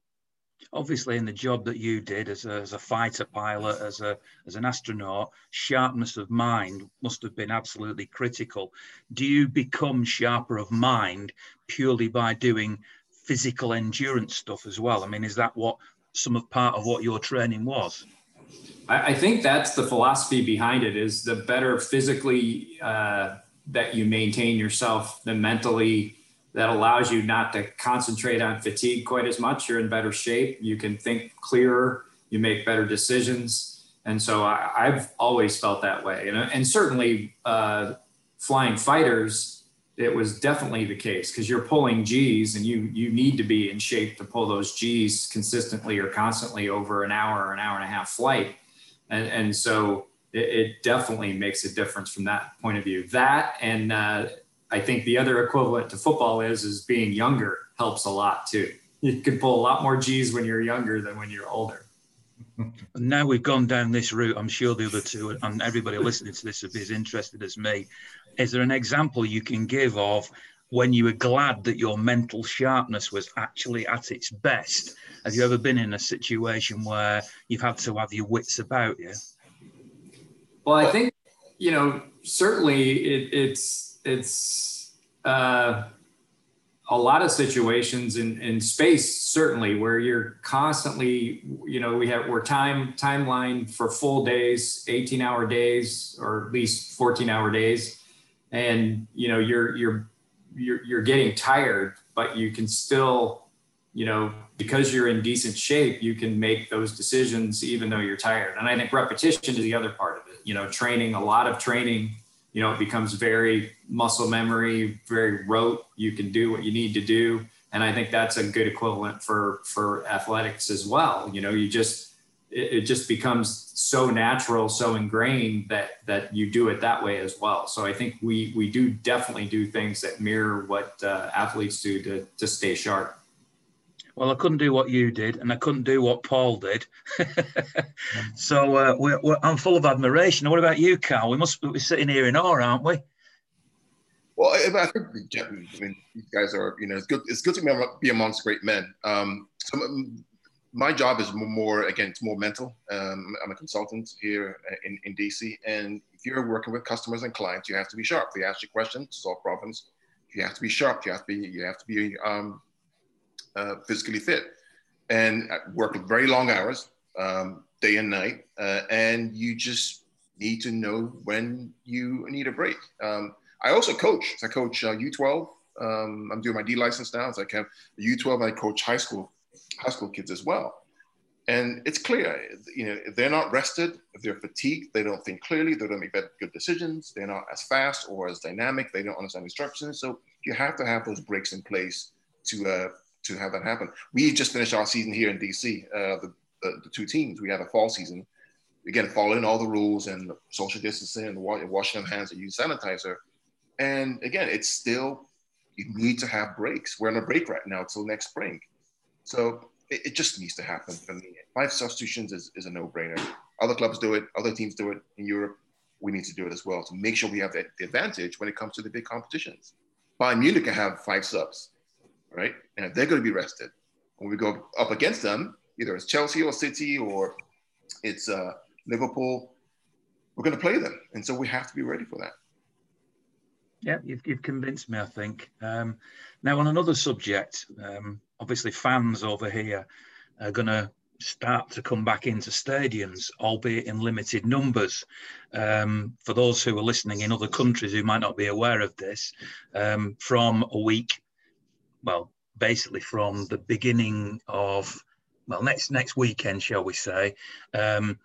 Obviously, in the job that you did as a, as a fighter pilot, as a as an astronaut, sharpness of mind must have been absolutely critical. Do you become sharper of mind purely by doing physical endurance stuff as well? I mean, is that what some of part of what your training was? I, I think that's the philosophy behind it is the better physically uh, that you maintain yourself, the mentally that allows you not to concentrate on fatigue quite as much. You're in better shape. You can think clearer. You make better decisions. And so I, have always felt that way. And, and certainly uh, flying fighters, it was definitely the case because you're pulling G's and you you need to be in shape to pull those G's consistently or constantly over an hour or an hour and a half flight and and so it, it definitely makes a difference from that point of view. That and uh, I think the other equivalent to football is is being younger helps a lot too. You can pull a lot more G's when you're younger than when you're older. Now we've gone down this route, I'm sure the other two and everybody listening to this will be as interested as me. Is there an example you can give of when you were glad that your mental sharpness was actually at its best? Have you ever been in a situation where you've had to have your wits about you? Well, I think you know certainly it, it's it's uh, a lot of situations in, in space certainly where you're constantly you know we have we're time timeline for full days 18 hour days or at least 14 hour days and you know you're you're you're, you're getting tired, but you can still, you know, because you're in decent shape, you can make those decisions even though you're tired. And I think repetition is the other part of it. You know, training, a lot of training, you know, it becomes very muscle memory, very rote. You can do what you need to do. And I think that's a good equivalent for for athletics as well. You know, you just it, it just becomes so natural, so ingrained that that you do it that way as well. So I think we we do definitely do things that mirror what uh, athletes do to to stay sharp. Well, I couldn't do what you did, and I couldn't do what Paul did. so uh, we're, we're, I'm full of admiration. What about you, Carl? We must be sitting here in awe, aren't we? Well, I think I mean, these guys are, you know, it's good. It's good to be amongst great men. Um, some, my job is more again it's more mental um, i'm a consultant here in, in dc and if you're working with customers and clients you have to be sharp they ask you questions solve problems you have to be sharp you have to be you have to be um, uh, physically fit and work very long hours um, day and night uh, and you just need to know when you need a break um, i also coach i coach uh, u12 um, i'm doing my d license now so i have u12 i coach high school high school kids as well. And it's clear, you know, if they're not rested, if they're fatigued, they don't think clearly, they don't make good decisions, they're not as fast or as dynamic, they don't understand instructions. So you have to have those breaks in place to uh, to have that happen. We just finished our season here in DC. Uh, the, the, the two teams. We have a fall season, again, following all the rules and social distancing and washing of hands and use sanitizer. And again, it's still you need to have breaks. We're on a break right now till next spring. So it, it just needs to happen for me. Five substitutions is, is a no-brainer. Other clubs do it, other teams do it in Europe. We need to do it as well to make sure we have the, the advantage when it comes to the big competitions. Bayern Munich have five subs, right? And if they're going to be rested. When we go up against them, either it's Chelsea or City or it's uh, Liverpool, we're going to play them. And so we have to be ready for that. Yeah, you've, you've convinced me, I think. Um, now, on another subject, um, obviously, fans over here are going to start to come back into stadiums, albeit in limited numbers. Um, for those who are listening in other countries who might not be aware of this, um, from a week, well, basically from the beginning of, well, next next weekend, shall we say, um,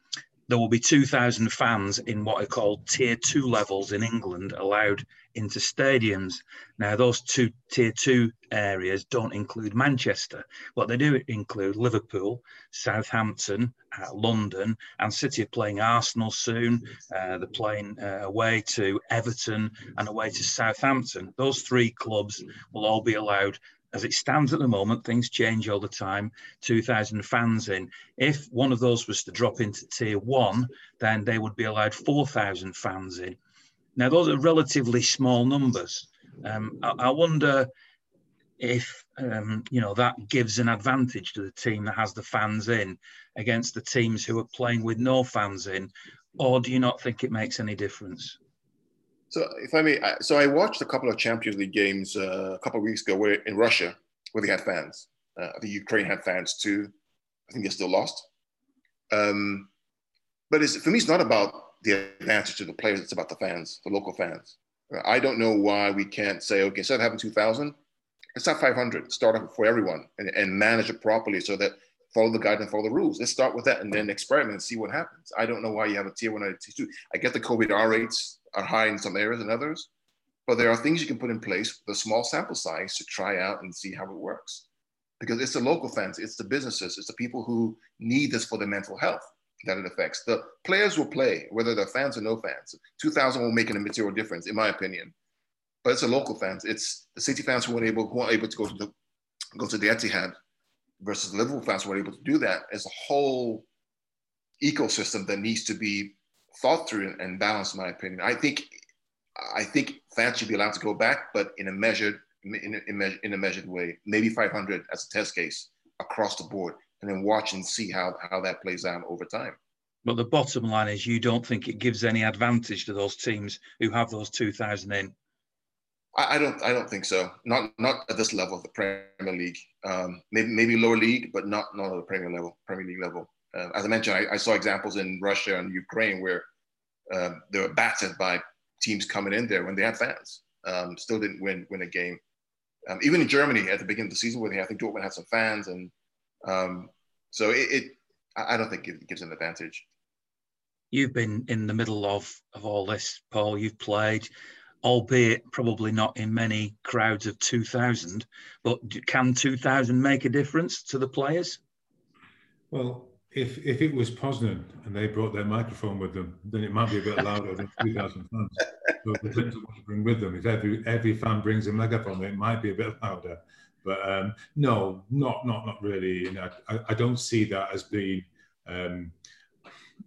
there will be 2,000 fans in what are called tier two levels in England allowed into stadiums. Now, those two tier two areas don't include Manchester. What they do include Liverpool, Southampton, uh, London, and City are playing Arsenal soon. Uh, they're playing uh, away to Everton and away to Southampton. Those three clubs will all be allowed as it stands at the moment, things change all the time. 2,000 fans in. If one of those was to drop into tier one, then they would be allowed 4,000 fans in. Now, those are relatively small numbers. Um, I, I, wonder if um, you know that gives an advantage to the team that has the fans in against the teams who are playing with no fans in, or do you not think it makes any difference? So, if I may, so I watched a couple of Champions League games uh, a couple of weeks ago where in Russia, where they had fans. Uh, I Ukraine had fans too. I think they still lost. Um, but for me, it's not about the advantage to the players; it's about the fans, the local fans. I don't know why we can't say, okay, instead of having 2,000, let's have 500. Start up for everyone and, and manage it properly so that follow the guide and follow the rules. Let's start with that and then experiment and see what happens. I don't know why you have a tier one and a tier two. I get the COVID R rates are high in some areas and others. But there are things you can put in place with a small sample size to try out and see how it works. Because it's the local fans, it's the businesses, it's the people who need this for their mental health that it affects. The players will play, whether they're fans or no fans. 2,000 will make a material difference, in my opinion. But it's the local fans. It's the City fans who weren't able, who weren't able to go to the go to the Etihad versus the Liverpool fans who were able to do that. As a whole ecosystem that needs to be thought through and balanced, in my opinion. I think I think fans should be allowed to go back, but in a measured in a, in a measured way. Maybe 500 as a test case across the board, and then watch and see how how that plays out over time. But the bottom line is, you don't think it gives any advantage to those teams who have those 2,000 in. I, I don't. I don't think so. Not not at this level of the Premier League. Um, maybe maybe lower league, but not not at the Premier level, Premier League level. Uh, as I mentioned, I, I, saw examples in Russia and Ukraine where um, they were battered by teams coming in there when they had fans. Um, still didn't win win a game. Um, even in Germany at the beginning of the season, where they, I think Dortmund had some fans, and um, so it, it, I don't think it gives an advantage. You've been in the middle of of all this, Paul. You've played, albeit probably not in many crowds of two thousand. But can two thousand make a difference to the players? Well, if if it was Poznan and they brought their microphone with them, then it might be a bit louder than 3,000 fans. Depends on what you bring with them. If every every fan brings a megaphone, it might be a bit louder. But um, no, not not not really. You know, I, I don't see that as being um,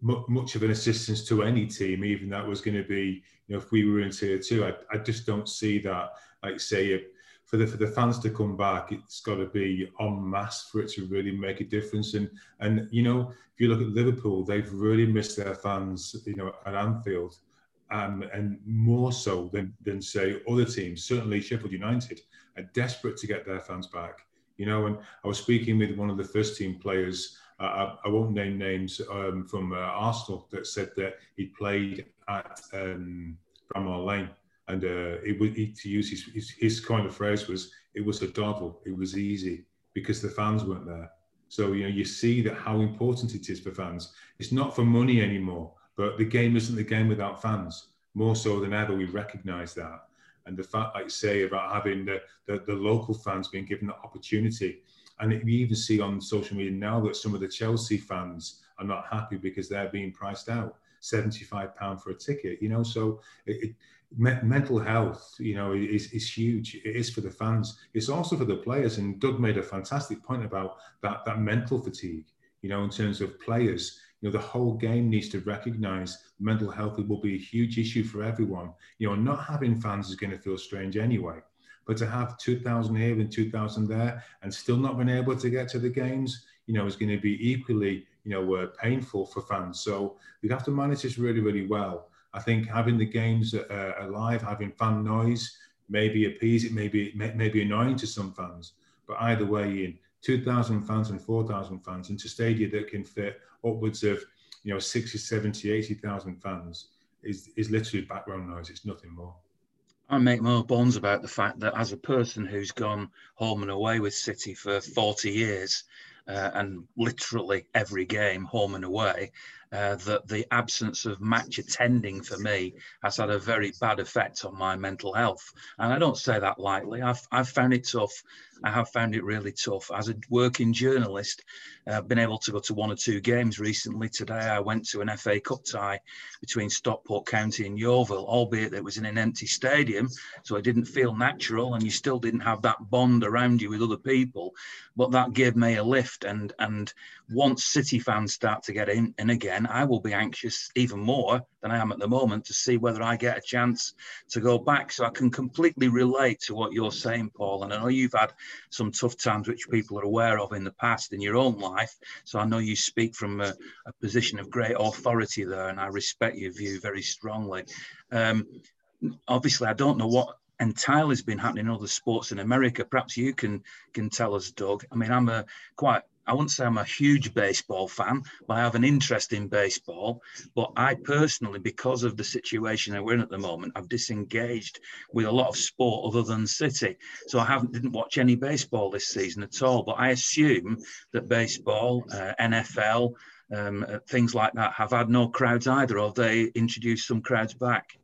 much of an assistance to any team, even that was going to be, you know, if we were in tier two. I, I just don't see that. Like say, for the for the fans to come back, it's got to be en masse for it to really make a difference. And and you know, if you look at Liverpool, they've really missed their fans, you know, at Anfield, um, and more so than than say other teams. Certainly, Sheffield United are desperate to get their fans back. You know, and I was speaking with one of the first team players. Uh, I, I, won't name names um, from uh, Arsenal that said that he played at um, Bramall Lane and uh, it would to use his, his, his kind of phrase was it was a doddle it was easy because the fans weren't there. So you know you see that how important it is for fans. It's not for money anymore but the game isn't the game without fans. More so than ever we recognize that. And the fact like say about having the, the, the local fans being given the opportunity. And we even see on social media now that some of the Chelsea fans are not happy because they're being priced out. 75 pound for a ticket you know so it, it, me- mental health you know is, is huge. It is for the fans. It's also for the players and doug made a fantastic point about that that mental fatigue you know in terms of players. You know the whole game needs to recognize mental health will be a huge issue for everyone. You know not having fans is going to feel strange anyway but to have 2000 here and 2000 there and still not being able to get to the games you know is going to be equally you know were painful for fans. So we'd have to manage this really really well. I think having the games uh, alive having fan noise maybe appease it maybe maybe annoying to some fans. But either way in 2,000 fans and 4,000 fans into stadia that can fit upwards of you know 60 70 80,000 fans is is literally background noise. It's nothing more. I make no bones about the fact that as a person who's gone home and away with City for 40 years, Uh, and literally every game, home and away, uh, that the absence of match attending for me has had a very bad effect on my mental health. And I don't say that lightly. I've, I've found it tough. I have found it really tough. As a working journalist, I've uh, been able to go to one or two games recently. Today, I went to an FA Cup tie between Stockport County and Yeovil, albeit it was in an empty stadium. So it didn't feel natural, and you still didn't have that bond around you with other people. But that gave me a lift. And, and once City fans start to get in, in again, I will be anxious even more than I am at the moment to see whether I get a chance to go back. So I can completely relate to what you're saying, Paul. And I know you've had some tough times which people are aware of in the past in your own life. So I know you speak from a, a position of great authority there, and I respect your view very strongly. Um, obviously, I don't know what entirely has been happening in other sports in America. Perhaps you can can tell us, Doug. I mean, I'm a quite I wouldn't say I'm a huge baseball fan, but I have an interest in baseball. But I personally, because of the situation that we're in at the moment, I've disengaged with a lot of sport other than City. So I haven't didn't watch any baseball this season at all. But I assume that baseball, uh, NFL, um, uh, things like that have had no crowds either, or they introduced some crowds back.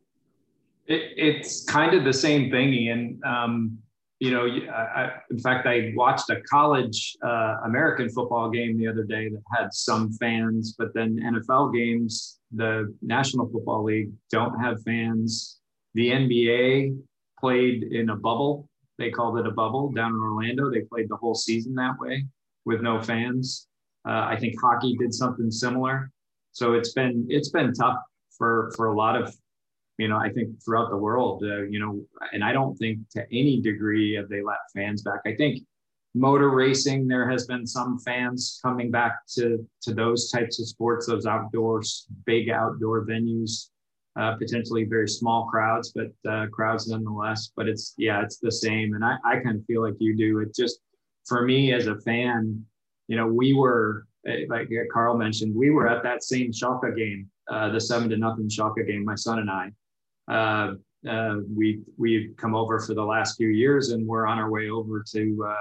It, it's kind of the same thing, Ian. Um, you know, I, in fact, I watched a college uh, American football game the other day that had some fans, but then NFL games, the National Football League don't have fans. The NBA played in a bubble. They called it a bubble down in Orlando. They played the whole season that way with no fans. Uh, I think hockey did something similar. So it's been it's been tough for for a lot of you know, I think throughout the world, uh, you know, and I don't think to any degree have they let fans back. I think motor racing, there has been some fans coming back to to those types of sports, those outdoors, big outdoor venues, uh, potentially very small crowds, but uh, crowds nonetheless. But it's yeah, it's the same, and I I kind of feel like you do. It just for me as a fan, you know, we were eh, like Carl mentioned, we were at that same Schalke game, uh, the seven to nothing Schalke game, my son and I uh, uh, we we've come over for the last few years, and we're on our way over to uh,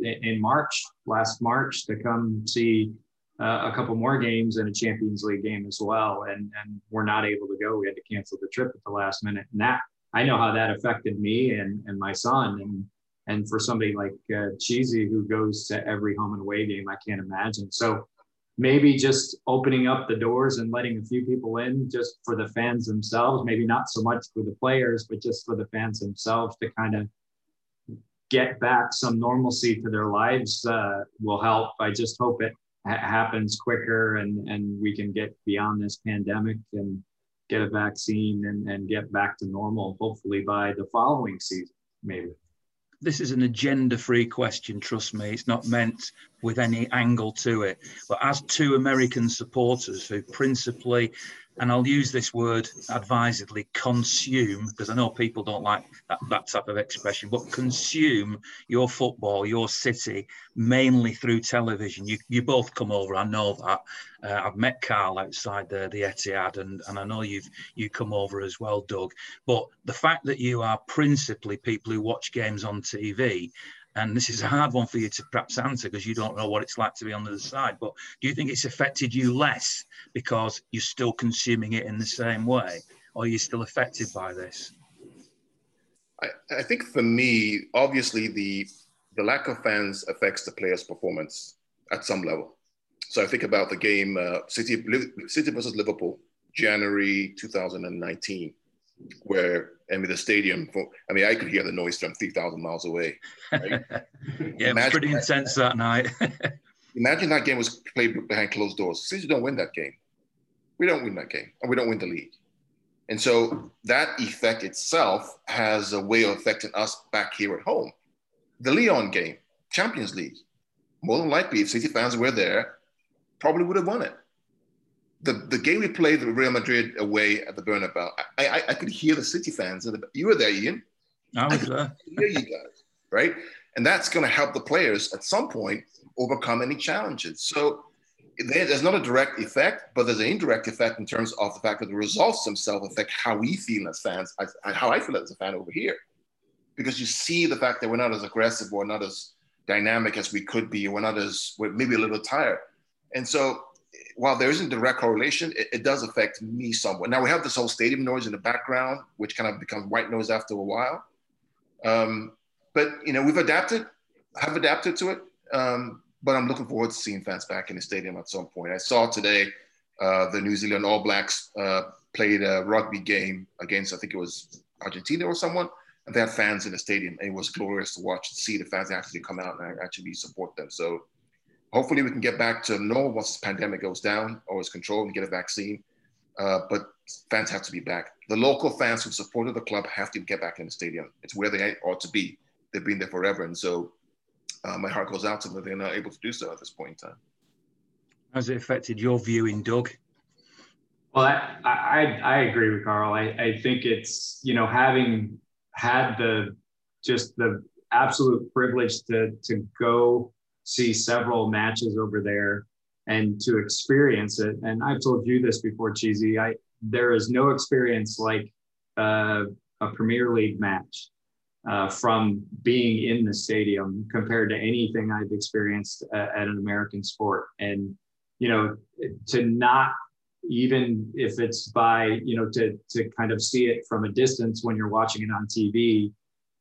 in March, last March, to come see uh, a couple more games and a Champions League game as well. And and we're not able to go. We had to cancel the trip at the last minute. And that I know how that affected me and and my son. And and for somebody like uh, Cheesy who goes to every home and away game, I can't imagine. So maybe just opening up the doors and letting a few people in just for the fans themselves maybe not so much for the players but just for the fans themselves to kind of get back some normalcy to their lives uh, will help. I just hope it ha- happens quicker and and we can get beyond this pandemic and get a vaccine and, and get back to normal hopefully by the following season maybe this is an agenda free question, trust me. It's not meant with any angle to it. But as two American supporters who principally and I'll use this word advisedly, consume, because I know people don't like that, that type of expression, but consume your football, your city, mainly through television. You, you both come over, I know that. Uh, I've met Carl outside the, the Etihad, and, and I know you've you come over as well, Doug. But the fact that you are principally people who watch games on TV and this is a hard one for you to perhaps answer because you don't know what it's like to be on the other side. But do you think it's affected you less because you're still consuming it in the same way, or are you still affected by this? I, I think for me, obviously the the lack of fans affects the players' performance at some level. So I think about the game uh, City City versus Liverpool, January 2019, where I mean the stadium. I mean I could hear the noise from 3,000 miles away. Right? yeah, it was pretty intense that night. imagine that game was played behind closed doors. City don't win that game. We don't win that game, and we don't win the league. And so that effect itself has a way of affecting us back here at home. The Lyon game, Champions League, more than likely, if City fans were there, probably would have won it. The, the game we played with Real Madrid away at the Bernabeu, I, I, I could hear the City fans. The, you were there, Ian. I was there. hear you guys, right? And that's going to help the players at some point overcome any challenges. So there's not a direct effect, but there's an indirect effect in terms of the fact that the results themselves affect how we feel as fans, how I feel as a fan over here. Because you see the fact that we're not as aggressive or not as dynamic as we could be, or we're not as, we're maybe a little tired. And so while there isn't direct correlation, it, it, does affect me somewhat. Now we have this whole stadium noise in the background, which kind of becomes white noise after a while. Um, but you know, we've adapted, have adapted to it. Um, but I'm looking forward to seeing fans back in the stadium at some point. I saw today uh, the New Zealand All Blacks uh, played a rugby game against, I think it was Argentina or someone, and they had fans in the stadium, it was glorious to watch, to see the fans actually come out and actually support them. So hopefully we can get back to normal once this pandemic goes down or is controlled and get a vaccine. Uh, but fans have to be back. The local fans who supported the club have to get back in the stadium. It's where they ought to be. They've been there forever, and so uh, my heart goes out to them that they're not able to do so at this point in time. Has it affected your viewing, Doug? Well, I, I, I agree with Carl. I, I think it's, you know, having had the just the absolute privilege to, to go see several matches over there and to experience it. And I've told you this before, Cheesy. I there is no experience like uh, a Premier League match uh, from being in the stadium compared to anything I've experienced at, at an American sport. And, you know, to not even if it's by, you know, to, to kind of see it from a distance when you're watching it on TV,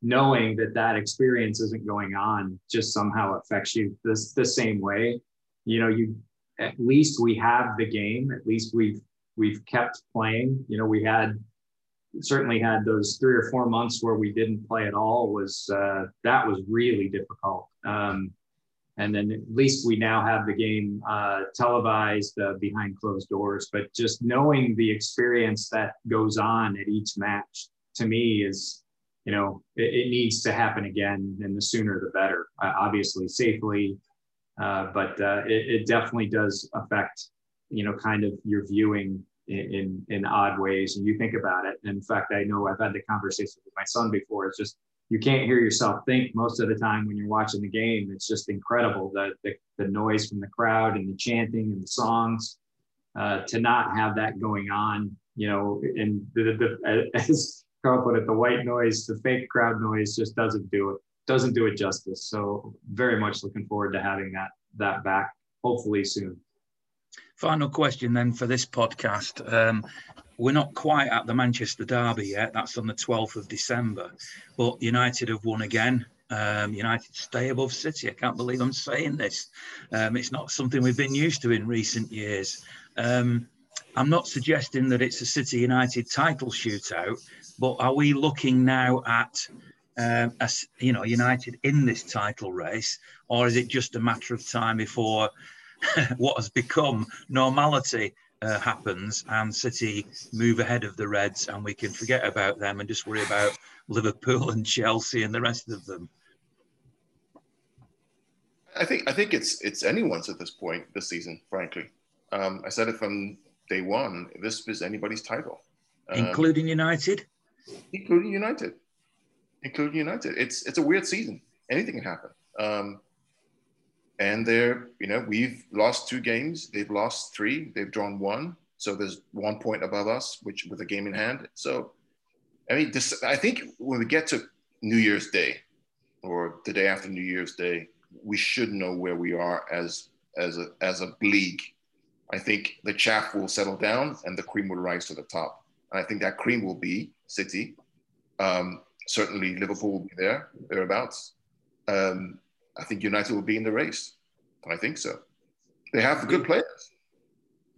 knowing that that experience isn't going on just somehow affects you this the same way. You know, you at least we have the game. At least we've we've kept playing. You know, we had certainly had those three or four months where we didn't play at all was uh, that was really difficult. Um, and then at least we now have the game uh, televised uh, behind closed doors. But just knowing the experience that goes on at each match to me is, you know, it, it needs to happen again, and the sooner the better. Uh, obviously, safely, uh, but uh, it, it definitely does affect, you know, kind of your viewing in, in odd ways and you think about it. In fact, I know I've had the conversation with my son before. It's just you can't hear yourself think most of the time when you're watching the game. It's just incredible the the, the noise from the crowd and the chanting and the songs. Uh, to not have that going on, you know, and the, the, as Carl put it, the white noise, the fake crowd noise, just doesn't do it doesn't do it justice. So very much looking forward to having that that back, hopefully soon. Final question then for this podcast. Um, we're not quite at the Manchester Derby yet. That's on the 12th of December. But United have won again. Um, United stay above City. I can't believe I'm saying this. Um, it's not something we've been used to in recent years. Um, I'm not suggesting that it's a City United title shootout, but are we looking now at um, as you know United in this title race, or is it just a matter of time before what has become normality uh, happens and City move ahead of the Reds and we can forget about them and just worry about Liverpool and Chelsea and the rest of them. I think I think it's it's anyone's at this point this season. Frankly, um, I said it from day one. This is anybody's title, um, including United. Including United, including United. It's it's a weird season. Anything can happen. Um, and they're you know we've lost two games. They've lost three. They've drawn one. So there's one point above us which with a game in hand. So i mean this i think when we get to new year's day or the day after new year's day we should know where we are as as a as a league. I think the chaff will settle down and the cream will rise to the top. And i think that cream will be city um, certainly liverpool will be there thereabouts um, I think United will be in the race. I think so. They have good players.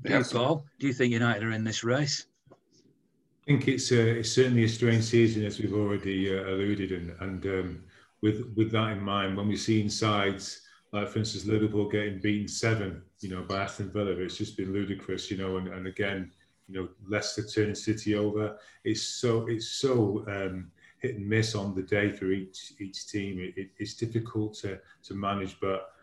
They do you, Paul? Do you think United are in this race? I think it's, uh, it's certainly a strange season, as we've already uh, alluded, and, and um, with with that in mind, when we've seen sides like, for instance, Liverpool getting beaten seven, you know, by Aston Villa, it's just been ludicrous, you know, and, and again, you know, Leicester turning City over. It's so it's so um, hit and miss on the day for each each team. It, it, it's difficult to to manage, but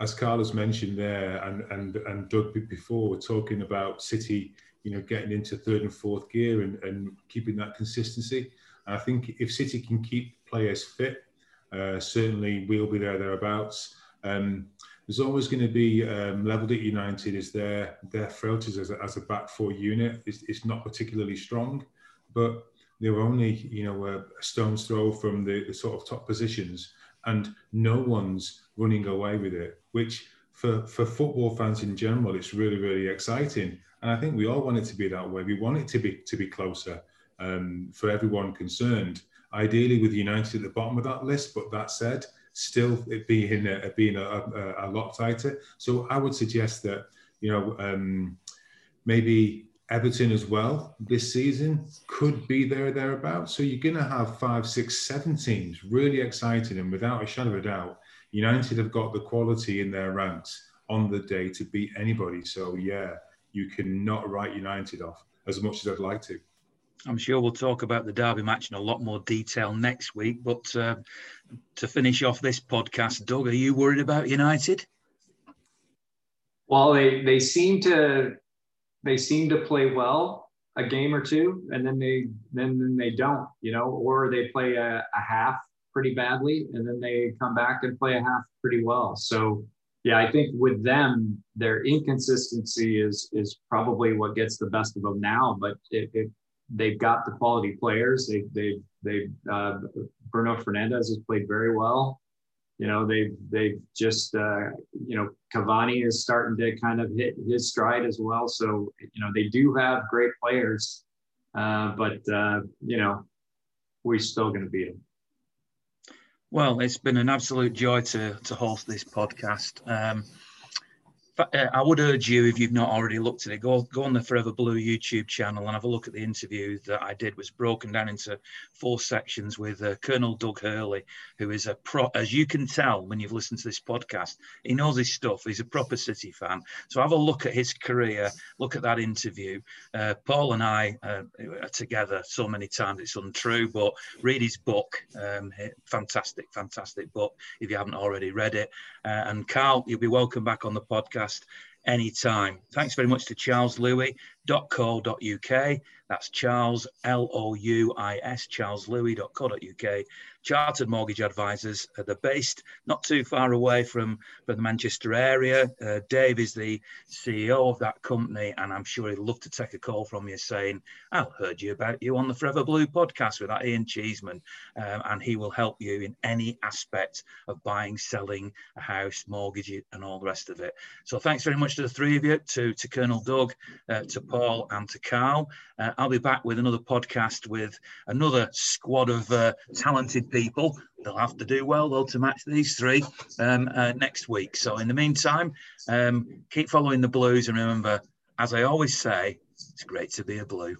as Carlos mentioned there, and and and Doug before, we're talking about City, you know, getting into third and fourth gear and, and keeping that consistency. And I think if City can keep players fit, uh, certainly we'll be there thereabouts. Um, there's always going to be um, levelled at United is their their frailties as a, as a back four unit is, is not particularly strong, but they were only you know a, a stone's throw from the, the sort of top positions, and no one's running away with it. Which for for football fans in general, it's really really exciting, and I think we all want it to be that way. We want it to be to be closer um, for everyone concerned. Ideally, with United at the bottom of that list, but that said still it being a, being a, a, a, lot tighter. So I would suggest that you know um, maybe Everton as well this season could be there thereabouts. So you're going to have five, six, seven teams really exciting, and without a shadow of a doubt, United have got the quality in their ranks on the day to beat anybody. So yeah, you cannot write United off as much as I'd like to. I'm sure we'll talk about the Derby match in a lot more detail next week. But uh, to finish off this podcast, Doug, are you worried about United? Well, they they seem to they seem to play well a game or two, and then they then, then they don't, you know, or they play a, a half pretty badly, and then they come back and play a half pretty well. So yeah, I think with them, their inconsistency is is probably what gets the best of them now. But it, it they've got the quality players. They they they uh, Bruno Fernandes has played very well. You know they they've just uh, you know Cavani is starting to kind of hit his stride as well. So you know they do have great players, uh, but uh, you know we're still going to beat them. Well, it's been an absolute joy to to host this podcast. Um, I would urge you, if you've not already looked at it, go go on the Forever Blue YouTube channel and have a look at the interview that I did. It was broken down into four sections with uh, Colonel Doug Hurley, who is a pro. As you can tell when you've listened to this podcast, he knows his stuff. He's a proper City fan. So have a look at his career. Look at that interview. Uh, Paul and I uh, are together so many times it's untrue, but read his book. Um, fantastic, fantastic book. If you haven't already read it, uh, and Carl, you'll be welcome back on the podcast podcast anytime. Thanks very much to charleslouis.co.uk. That's Charles, L O U I S, charleslouis.co.uk chartered mortgage advisors. Uh, they're based not too far away from, from the Manchester area. Uh, Dave is the CEO of that company, and I'm sure he'd love to take a call from you saying, I heard you about you on the Forever Blue podcast with that Ian Cheeseman, um, and he will help you in any aspect of buying, selling a house, mortgage, and all the rest of it. So thanks very much to the three of you, to, to Colonel Doug, uh, to Paul, and to Carl. Uh, I'll be back with another podcast with another squad of uh, talented people. They'll have to do well though to match these three um, uh, next week. So in the meantime, um, keep following the Blues and remember, as I always say, it's great to be a Blue.